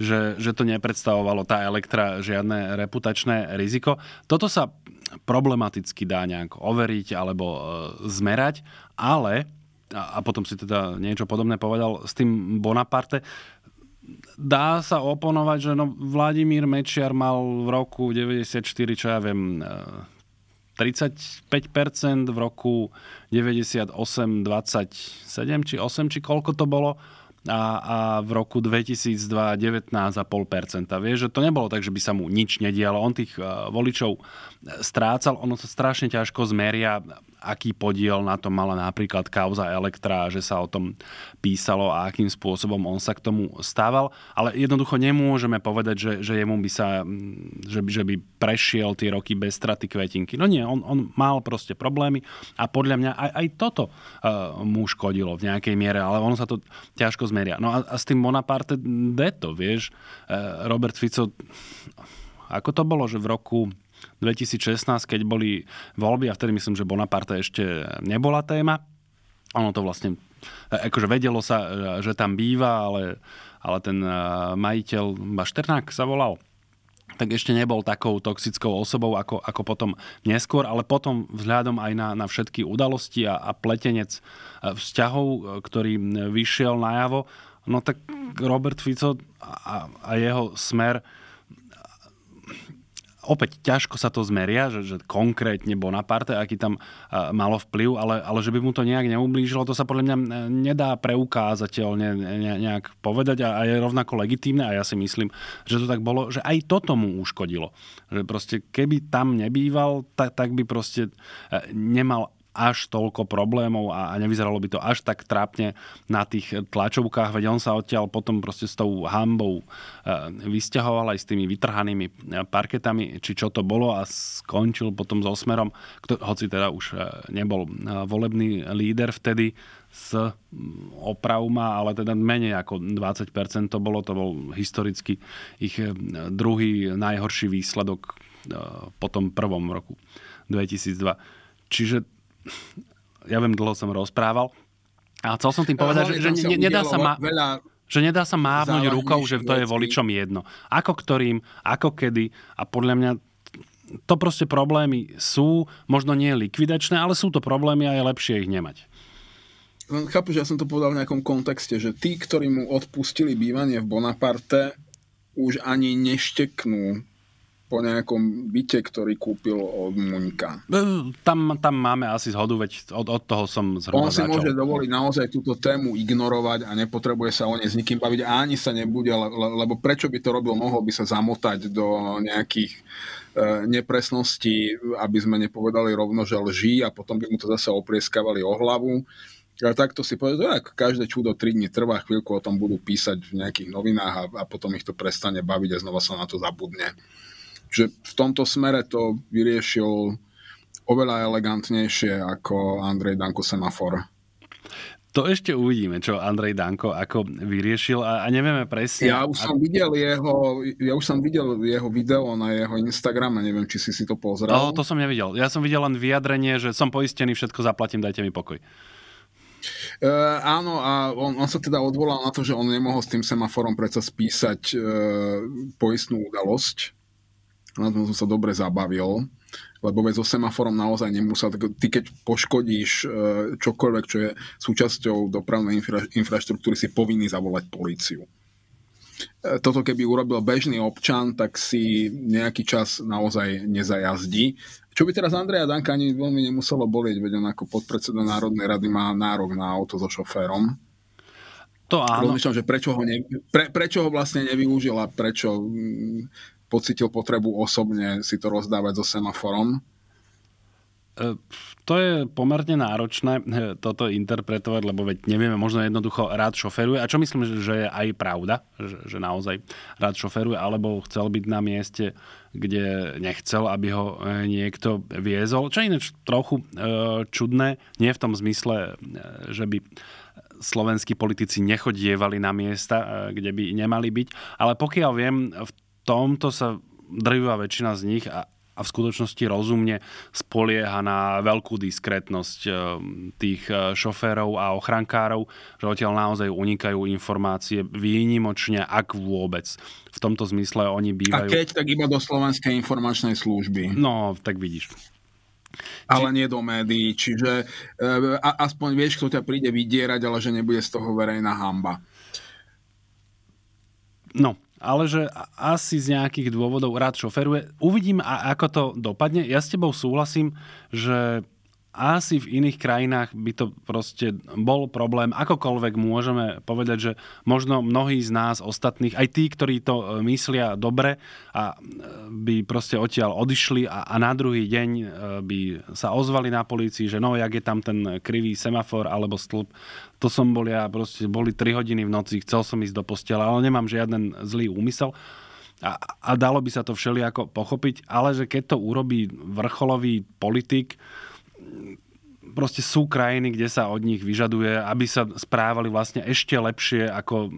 že, že to nepredstavovalo tá elektra žiadne reputačné riziko. Toto sa problematicky dá nejak overiť alebo e, zmerať, ale, a, potom si teda niečo podobné povedal s tým Bonaparte, dá sa oponovať, že no Vladimír Mečiar mal v roku 94, čo ja viem, 35%, v roku 98 27 či 8 či koľko to bolo a, a v roku 2002 19,5%. Vieš, že to nebolo tak, že by sa mu nič nedialo. On tých uh, voličov strácal, ono sa strašne ťažko zmeria aký podiel na tom mala napríklad kauza Elektra, že sa o tom písalo a akým spôsobom on sa k tomu stával. Ale jednoducho nemôžeme povedať, že, že jemu by sa, že, že by prešiel tie roky bez straty kvetinky. No nie, on, on mal proste problémy a podľa mňa aj, aj toto uh, mu škodilo v nejakej miere, ale ono sa to ťažko zmeria. No a, a s tým Bonaparte deto, vieš, uh, Robert Fico, ako to bolo, že v roku 2016, keď boli voľby a vtedy myslím, že Bonaparte ešte nebola téma. Ono to vlastne, akože vedelo sa, že tam býva, ale, ale ten eh, majiteľ Bašternák sa volal tak ešte nebol takou toxickou osobou ako, ako potom neskôr, ale potom vzhľadom aj na, na všetky udalosti a, a pletenec vzťahov, ktorý vyšiel najavo, no tak Robert Fico a, a jeho smer opäť ťažko sa to zmeria, že, že konkrétne Bonaparte, aký tam malo vplyv, ale, ale že by mu to nejak neublížilo, to sa podľa mňa nedá preukázateľne ne, nejak povedať a, a je rovnako legitímne a ja si myslím, že to tak bolo, že aj to tomu uškodilo. Že proste keby tam nebýval, tak, tak by proste nemal až toľko problémov a, nevyzeralo by to až tak trápne na tých tlačovkách, veď on sa odtiaľ potom proste s tou hambou e, vysťahoval aj s tými vytrhanými e, parketami, či čo to bolo a skončil potom so Smerom, kto, hoci teda už e, nebol volebný líder vtedy s opravma, ale teda menej ako 20% to bolo, to bol historicky ich druhý najhorší výsledok po tom prvom roku 2002. Čiže ja viem, dlho som rozprával. A chcel som tým povedať, že, že ne, nedá sa ma... Veľa že nedá sa mávnuť rukou, že to je voličom jedno. Ako ktorým, ako kedy a podľa mňa to proste problémy sú, možno nie likvidačné, ale sú to problémy a je lepšie ich nemať. Chápu, že ja som to povedal v nejakom kontexte, že tí, ktorí mu odpustili bývanie v Bonaparte, už ani nešteknú po nejakom byte, ktorý kúpil od Muňka. Tam, tam máme asi zhodu, veď od, od toho som zhruba On si začal. môže dovoliť naozaj túto tému ignorovať a nepotrebuje sa o nej s nikým baviť a ani sa nebude, lebo prečo by to robil, mohol by sa zamotať do nejakých e, nepresností, aby sme nepovedali rovno, že lží a potom by mu to zase oprieskavali o hlavu. Ale takto si povedal, že každé čudo 3 dní trvá, chvíľku o tom budú písať v nejakých novinách a, a potom ich to prestane baviť a znova sa na to zabudne že v tomto smere to vyriešil oveľa elegantnejšie ako Andrej Danko Semafor. To ešte uvidíme, čo Andrej Danko ako vyriešil a, a nevieme presne. Ja už som videl jeho, ja už som videl jeho video na jeho Instagrame, neviem, či si si to pozrel. No, to som nevidel. Ja som videl len vyjadrenie, že som poistený, všetko zaplatím, dajte mi pokoj. Uh, áno, a on, on sa teda odvolal na to, že on nemohol s tým semaforom predsa spísať uh, poistnú udalosť, na tom som sa dobre zabavil, lebo veď so semaforom naozaj nemusel, ty keď poškodíš e, čokoľvek, čo je súčasťou dopravnej infra, infraštruktúry, si povinný zavolať políciu. E, toto keby urobil bežný občan, tak si nejaký čas naozaj nezajazdí. Čo by teraz Andreja Danka ani veľmi nemuselo bolieť, veď on ako podpredseda Národnej rady má nárok na auto so šoférom. To áno. Rozmýšľam, že prečo ho, ne, pre, prečo ho vlastne nevyužil a prečo pocitil potrebu osobne si to rozdávať so semaforom? E, to je pomerne náročné e, toto interpretovať, lebo veď nevieme, možno jednoducho rád šoferuje. A čo myslím, že je aj pravda, že, naozaj rád šoferuje, alebo chcel byť na mieste, kde nechcel, aby ho e, niekto viezol. Čo je ináč trochu čudné, nie v tom zmysle, že by slovenskí politici nechodievali na miesta, kde by nemali byť, ale pokiaľ viem, v tomto sa drvivá väčšina z nich a a v skutočnosti rozumne spolieha na veľkú diskrétnosť e, tých e, šoférov a ochrankárov, že odtiaľ naozaj unikajú informácie výnimočne, ak vôbec. V tomto zmysle oni bývajú... A keď, tak iba do Slovenskej informačnej služby. No, tak vidíš. Ale Či... nie do médií, čiže e, aspoň vieš, kto ťa príde vydierať, ale že nebude z toho verejná hamba. No, ale že asi z nejakých dôvodov rád šoferuje. Uvidím, ako to dopadne. Ja s tebou súhlasím, že asi v iných krajinách by to proste bol problém. Akokoľvek môžeme povedať, že možno mnohí z nás ostatných, aj tí, ktorí to e, myslia dobre a e, by proste odtiaľ odišli a, a na druhý deň e, by sa ozvali na polícii, že no, jak je tam ten krivý semafor alebo stĺp, to som bol ja, proste boli 3 hodiny v noci, chcel som ísť do postela, ale nemám žiaden zlý úmysel. A, a dalo by sa to všelijako pochopiť, ale že keď to urobí vrcholový politik, proste sú krajiny, kde sa od nich vyžaduje, aby sa správali vlastne ešte lepšie ako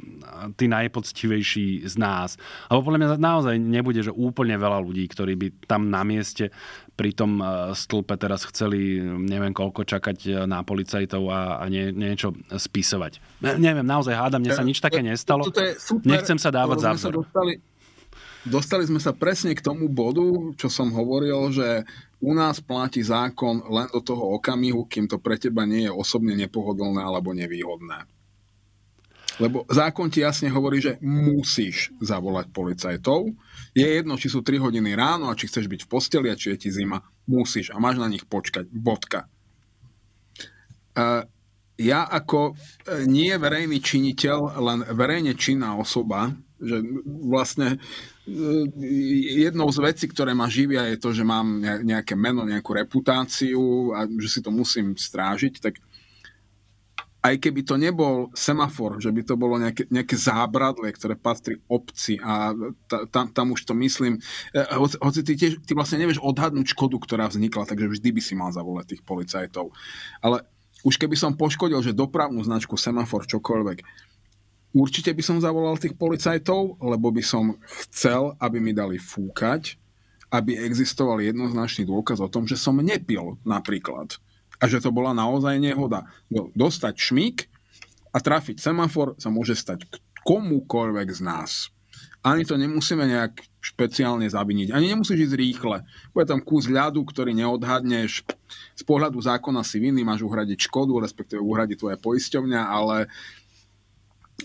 tí najpoctivejší z nás. Alebo podľa mňa naozaj nebude, že úplne veľa ľudí, ktorí by tam na mieste pri tom e, stĺpe teraz chceli neviem koľko čakať e, na policajtov a, a nie, niečo spisovať. Ne, neviem, naozaj hádam, mne sa nič také nestalo. Nechcem sa dávať za vzor. Dostali sme sa presne k tomu bodu, čo som hovoril, že u nás platí zákon len do toho okamihu, kým to pre teba nie je osobne nepohodlné alebo nevýhodné. Lebo zákon ti jasne hovorí, že musíš zavolať policajtov. Je jedno, či sú 3 hodiny ráno a či chceš byť v posteli a či je ti zima. Musíš a máš na nich počkať. Bodka. Ja ako e, nie verejný činiteľ, len verejne činná osoba, že vlastne jednou z vecí, ktoré ma živia, je to, že mám nejaké meno, nejakú reputáciu a že si to musím strážiť, tak aj keby to nebol semafor, že by to bolo nejaké, nejaké zábradlie, ktoré patrí obci a tam, tam už to myslím, e, hoci, hoci ty, tiež, ty vlastne nevieš odhadnúť škodu, ktorá vznikla, takže vždy by si mal zavolať tých policajtov. Ale už keby som poškodil, že dopravnú značku, semafor, čokoľvek, Určite by som zavolal tých policajtov, lebo by som chcel, aby mi dali fúkať, aby existoval jednoznačný dôkaz o tom, že som nepil napríklad. A že to bola naozaj nehoda. Dostať šmík a trafiť semafor sa môže stať komukoľvek z nás. Ani to nemusíme nejak špeciálne zaviniť. Ani nemusíš ísť rýchle. Bude tam kus ľadu, ktorý neodhadneš. Z pohľadu zákona si vinný, máš uhradiť škodu, respektíve uhradiť tvoje poisťovňa, ale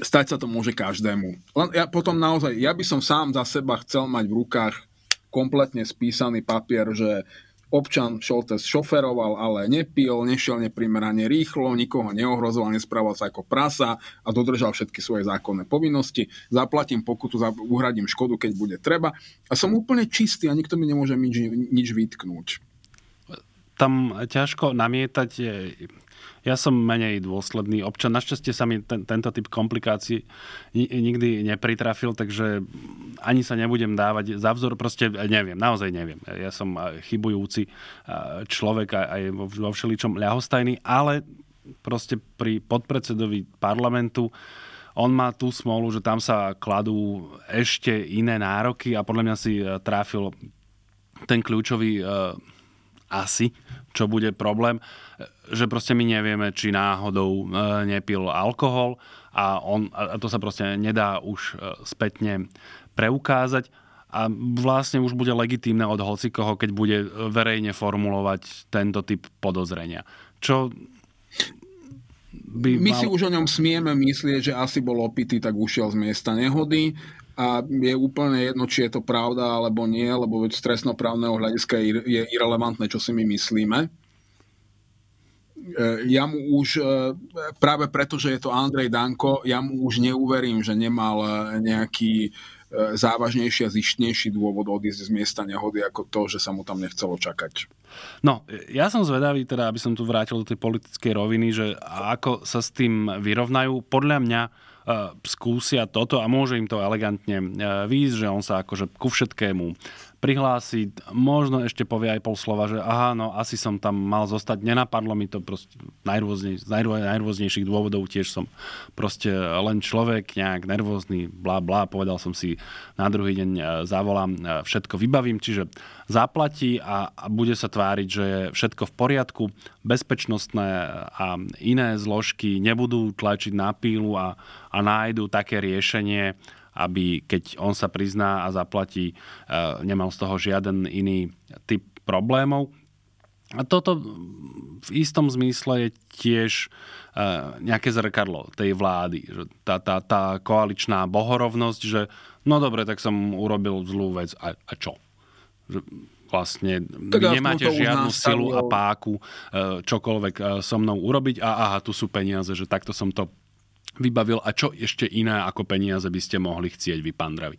stať sa to môže každému. Len ja potom naozaj, ja by som sám za seba chcel mať v rukách kompletne spísaný papier, že občan Šoltes šoferoval, ale nepil, nešiel neprimerane rýchlo, nikoho neohrozoval, nesprával sa ako prasa a dodržal všetky svoje zákonné povinnosti. Zaplatím pokutu, uhradím škodu, keď bude treba. A som úplne čistý a nikto mi nemôže nič, nič vytknúť. Tam ťažko namietať ja som menej dôsledný občan. Našťastie sa mi ten, tento typ komplikácií nikdy nepritrafil, takže ani sa nebudem dávať za vzor. Proste neviem, naozaj neviem. Ja som chybujúci človek aj vo všeličom ľahostajný, ale proste pri podpredsedovi parlamentu on má tú smolu, že tam sa kladú ešte iné nároky a podľa mňa si e, tráfil ten kľúčový asi, čo bude problém že proste my nevieme, či náhodou e, nepil alkohol a, on, a to sa proste nedá už e, spätne preukázať a vlastne už bude legitímne od hocikoho, keď bude verejne formulovať tento typ podozrenia. Čo by My mal... si už o ňom smieme myslieť, že asi bol opitý, tak ušiel z miesta nehody a je úplne jedno, či je to pravda alebo nie, lebo z trestnoprávneho hľadiska je irrelevantné, čo si my myslíme. E, ja mu už, e, práve preto, že je to Andrej Danko, ja mu už neuverím, že nemal e, nejaký závažnejší a zištnejší dôvod odísť z miesta nehody ako to, že sa mu tam nechcelo čakať. No, ja som zvedavý, teda, aby som tu vrátil do tej politickej roviny, že ako sa s tým vyrovnajú. Podľa mňa skúsia toto a môže im to elegantne výjsť, že on sa akože ku všetkému prihlási, možno ešte povie aj pol slova, že aha, no asi som tam mal zostať, nenapadlo mi to proste najrôznej, z najrôznejších dôvodov, tiež som proste len človek, nejak nervózny, bla bla, povedal som si, na druhý deň e, zavolám, e, všetko vybavím, čiže zaplatí a, a bude sa tváriť, že je všetko v poriadku, bezpečnostné a iné zložky nebudú tlačiť na pílu a, a nájdu také riešenie, aby keď on sa prizná a zaplatí, e, nemal z toho žiaden iný typ problémov. A toto v istom zmysle je tiež e, nejaké zrkadlo tej vlády. Tá, tá, tá koaličná bohorovnosť, že no dobre, tak som urobil zlú vec a, a čo? Že vlastne tak vy nemáte žiadnu silu a páku e, čokoľvek so mnou urobiť a aha, tu sú peniaze, že takto som to vybavil a čo ešte iné ako peniaze by ste mohli chcieť vy, pán Dravi?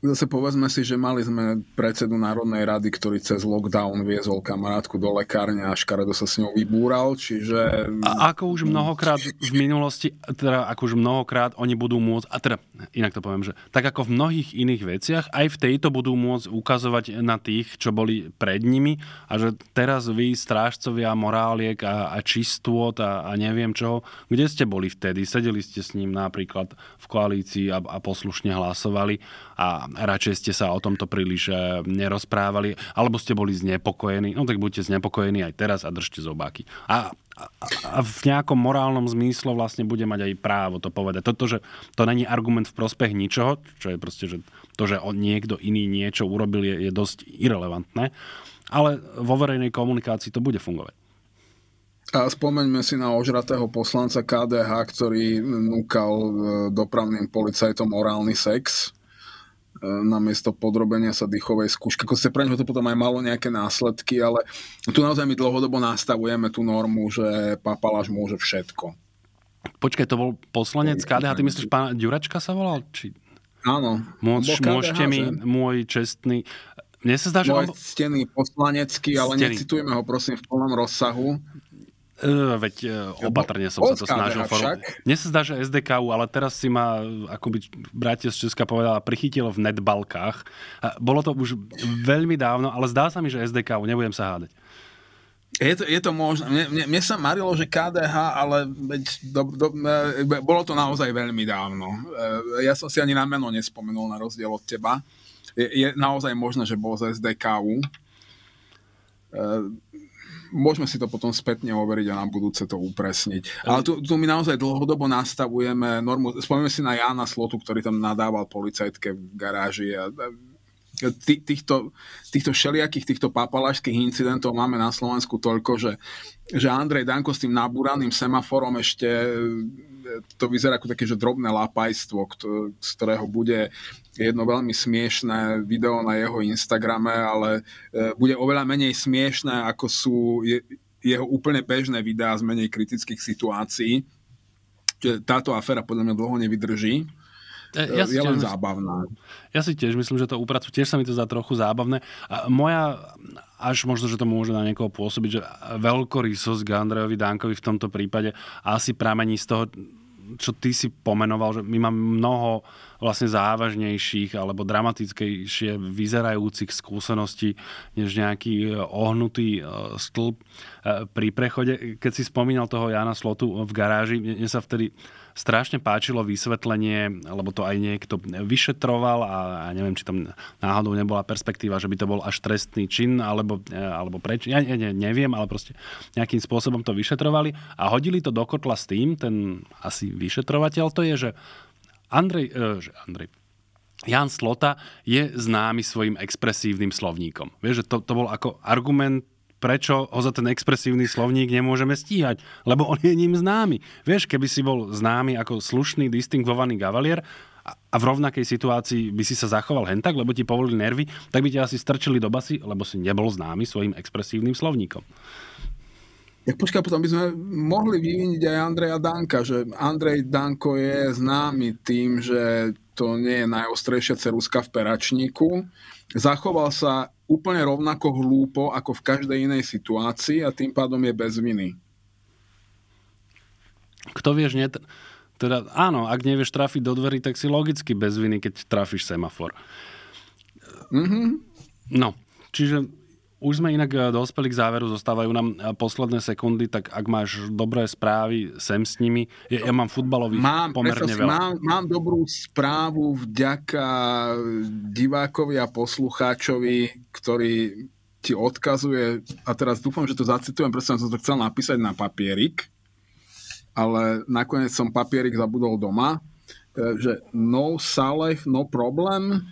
Zase povedzme si, že mali sme predsedu Národnej rady, ktorý cez lockdown viezol kamarátku do lekárne a škaredo sa s ňou vybúral, čiže... A ako už mnohokrát v minulosti, teda ako už mnohokrát oni budú môcť, a teda inak to poviem, že tak ako v mnohých iných veciach, aj v tejto budú môcť ukazovať na tých, čo boli pred nimi a že teraz vy, strážcovia moráliek a, a čistôt a, a neviem čo, kde ste boli vtedy? Sedeli ste s ním napríklad v koalícii a, a poslušne hlasovali a radšej ste sa o tomto príliš e, nerozprávali, alebo ste boli znepokojení, no tak buďte znepokojení aj teraz a držte zobáky. A, a, v nejakom morálnom zmysle vlastne bude mať aj právo to povedať. Toto, že to není argument v prospech ničoho, čo je proste, že to, že on niekto iný niečo urobil, je, je dosť irrelevantné, ale vo verejnej komunikácii to bude fungovať. A spomeňme si na ožratého poslanca KDH, ktorý núkal e, dopravným policajtom orálny sex namiesto podrobenia sa dýchovej skúšky. Ako pre neho to potom aj malo nejaké následky, ale tu naozaj my dlhodobo nastavujeme tú normu, že papaláš môže všetko. Počkaj, to bol poslanec KDH, ty myslíš, pán Ďuračka sa volal? Či... Áno. Môž, môžete mi, môj čestný... Mne sa zdá, že... Môj on... stený poslanecký, ale stený. necitujeme ho prosím v plnom rozsahu. Uh, veď uh, opatrne som sa to snažil. Mne sa zdá, že SDKU, ale teraz si ma, ako by bratia z Česka povedala, prichytil v netbalkách. A bolo to už veľmi dávno, ale zdá sa mi, že SDKU, nebudem sa hádať. Je to, je to možné. Mne, mne, mne sa marilo, že KDH, ale veď do, do, bolo to naozaj veľmi dávno. Ja som si ani na meno nespomenul na rozdiel od teba. Je, je naozaj možné, že bol z SDKU môžeme si to potom spätne overiť a na budúce to upresniť. Ale tu, tu my naozaj dlhodobo nastavujeme normu. Spomíme si na Jána Slotu, ktorý tam nadával policajtke v garáži a týchto, týchto všelijakých, týchto papalašských incidentov máme na Slovensku toľko, že, že Andrej Danko s tým nabúraným semaforom ešte to vyzerá ako také, že drobné lapajstvo, z ktorého bude jedno veľmi smiešné video na jeho Instagrame, ale e, bude oveľa menej smiešné, ako sú jeho úplne bežné videá z menej kritických situácií. Čiže táto aféra podľa mňa dlho nevydrží. E, ja je len zábavná. Ja si tiež myslím, že to upracu, tiež sa mi to zdá trochu zábavné. A moja, až možno, že to môže na niekoho pôsobiť, že veľkorysosť k Andrejovi Dánkovi v tomto prípade asi pramení z toho, čo ty si pomenoval, že my máme mnoho vlastne závažnejších alebo dramatickejšie vyzerajúcich skúseností než nejaký e, ohnutý e, stĺp e, pri prechode. Keď si spomínal toho Jana Slotu v garáži, mne sa vtedy strašne páčilo vysvetlenie, lebo to aj niekto vyšetroval a, a neviem, či tam náhodou nebola perspektíva, že by to bol až trestný čin, alebo, alebo preč. Ja ne, ne, neviem, ale proste nejakým spôsobom to vyšetrovali a hodili to do kotla s tým, ten asi vyšetrovateľ to je, že Andrej, e, že Andrej, Jan Slota je známy svojim expresívnym slovníkom. Vieš, že to, to bol ako argument prečo ho za ten expresívny slovník nemôžeme stíhať, lebo on je ním známy. Vieš, keby si bol známy ako slušný, distingvovaný gavalier a v rovnakej situácii by si sa zachoval hentak, lebo ti povolili nervy, tak by ťa asi strčili do basy, lebo si nebol známy svojim expresívnym slovníkom. Ja počkaj, potom by sme mohli vyviniť aj Andreja Danka, že Andrej Danko je známy tým, že to nie je najostrejšia ceruska v peračníku. Zachoval sa úplne rovnako hlúpo ako v každej inej situácii a tým pádom je bez viny. Kto vieš, net... teda áno, ak nevieš trafiť do dverí, tak si logicky bez viny, keď trafíš semafor. Mm-hmm. No, čiže už sme inak e, dospeli k záveru, zostávajú nám e, posledné sekundy, tak ak máš dobré správy, sem s nimi. Ja, ja mám futbalový mám, pomerne veľa. Mám, mám dobrú správu vďaka divákovi a poslucháčovi, ktorý ti odkazuje, a teraz dúfam, že to zacitujem, pretože som to chcel napísať na papierik, ale nakoniec som papierik zabudol doma, že no Saleh, no problem.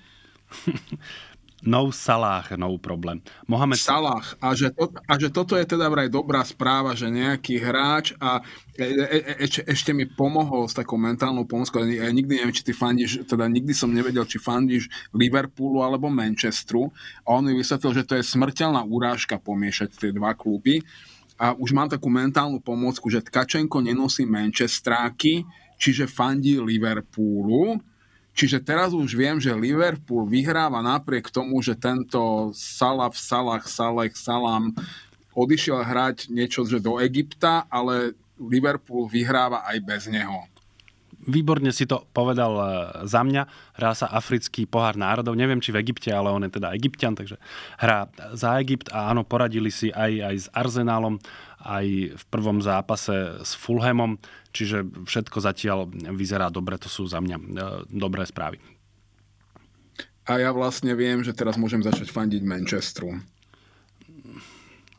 No Salah, no problém. Mohamed... Salah. A že, to, a že toto je teda vraj dobrá správa, že nejaký hráč a e, e, e, ešte, ešte mi pomohol s takou mentálnou pomockou. Ja nikdy neviem, či ty fandíš, teda nikdy som nevedel, či fandíš Liverpoolu alebo Manchesteru. A on mi vysvetlil, že to je smrteľná urážka pomiešať tie dva kluby. A už mám takú mentálnu pomocku, že Tkačenko nenosí Manchesteráky, čiže fandí Liverpoolu Čiže teraz už viem, že Liverpool vyhráva napriek tomu, že tento Salaf, Salah, Saleh, Salam odišiel hrať niečo že do Egypta, ale Liverpool vyhráva aj bez neho. Výborne si to povedal e, za mňa. Hrá sa africký pohár národov. Neviem, či v Egypte, ale on je teda egyptian, takže hrá za Egypt a áno, poradili si aj, aj s Arsenálom, aj v prvom zápase s Fulhamom, čiže všetko zatiaľ vyzerá dobre. To sú za mňa e, dobré správy. A ja vlastne viem, že teraz môžem začať fandiť Manchesteru.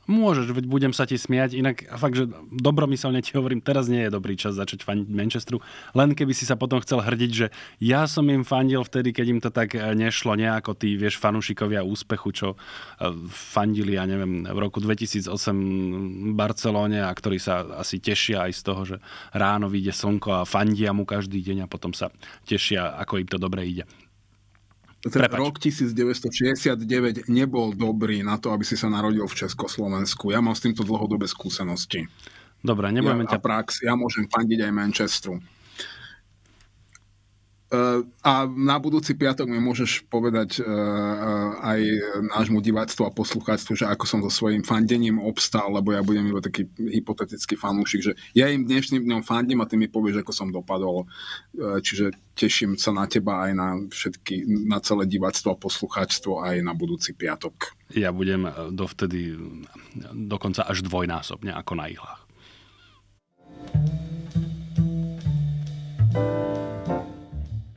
Môžeš, veď budem sa ti smiať, inak fakt, že dobromyselne ti hovorím, teraz nie je dobrý čas začať fandiť Manchesteru, len keby si sa potom chcel hrdiť, že ja som im fandil vtedy, keď im to tak eh, nešlo, nejako tí, vieš, fanúšikovia úspechu, čo eh, fandili, ja neviem, v roku 2008 v Barcelóne a ktorí sa asi tešia aj z toho, že ráno vyjde slnko a fandia mu každý deň a potom sa tešia, ako im to dobre ide. Ten rok 1969 nebol dobrý na to, aby si sa narodil v Československu. Ja mám s týmto dlhodobé skúsenosti. Dobre, nebudeme ja, ťa... A prax, ja môžem fandiť aj Manchesteru. Uh, a na budúci piatok mi môžeš povedať uh, uh, aj nášmu diváctvu a poslucháctvu, že ako som so svojím fandením obstal, lebo ja budem iba taký hypotetický fanúšik, že ja im dnešným dňom fandím a ty mi povieš, ako som dopadol. Čiže teším sa na teba aj na všetky, na celé diváctvo a poslucháčstvo aj na budúci piatok. Ja budem dovtedy dokonca až dvojnásobne ako na ihlách. thank you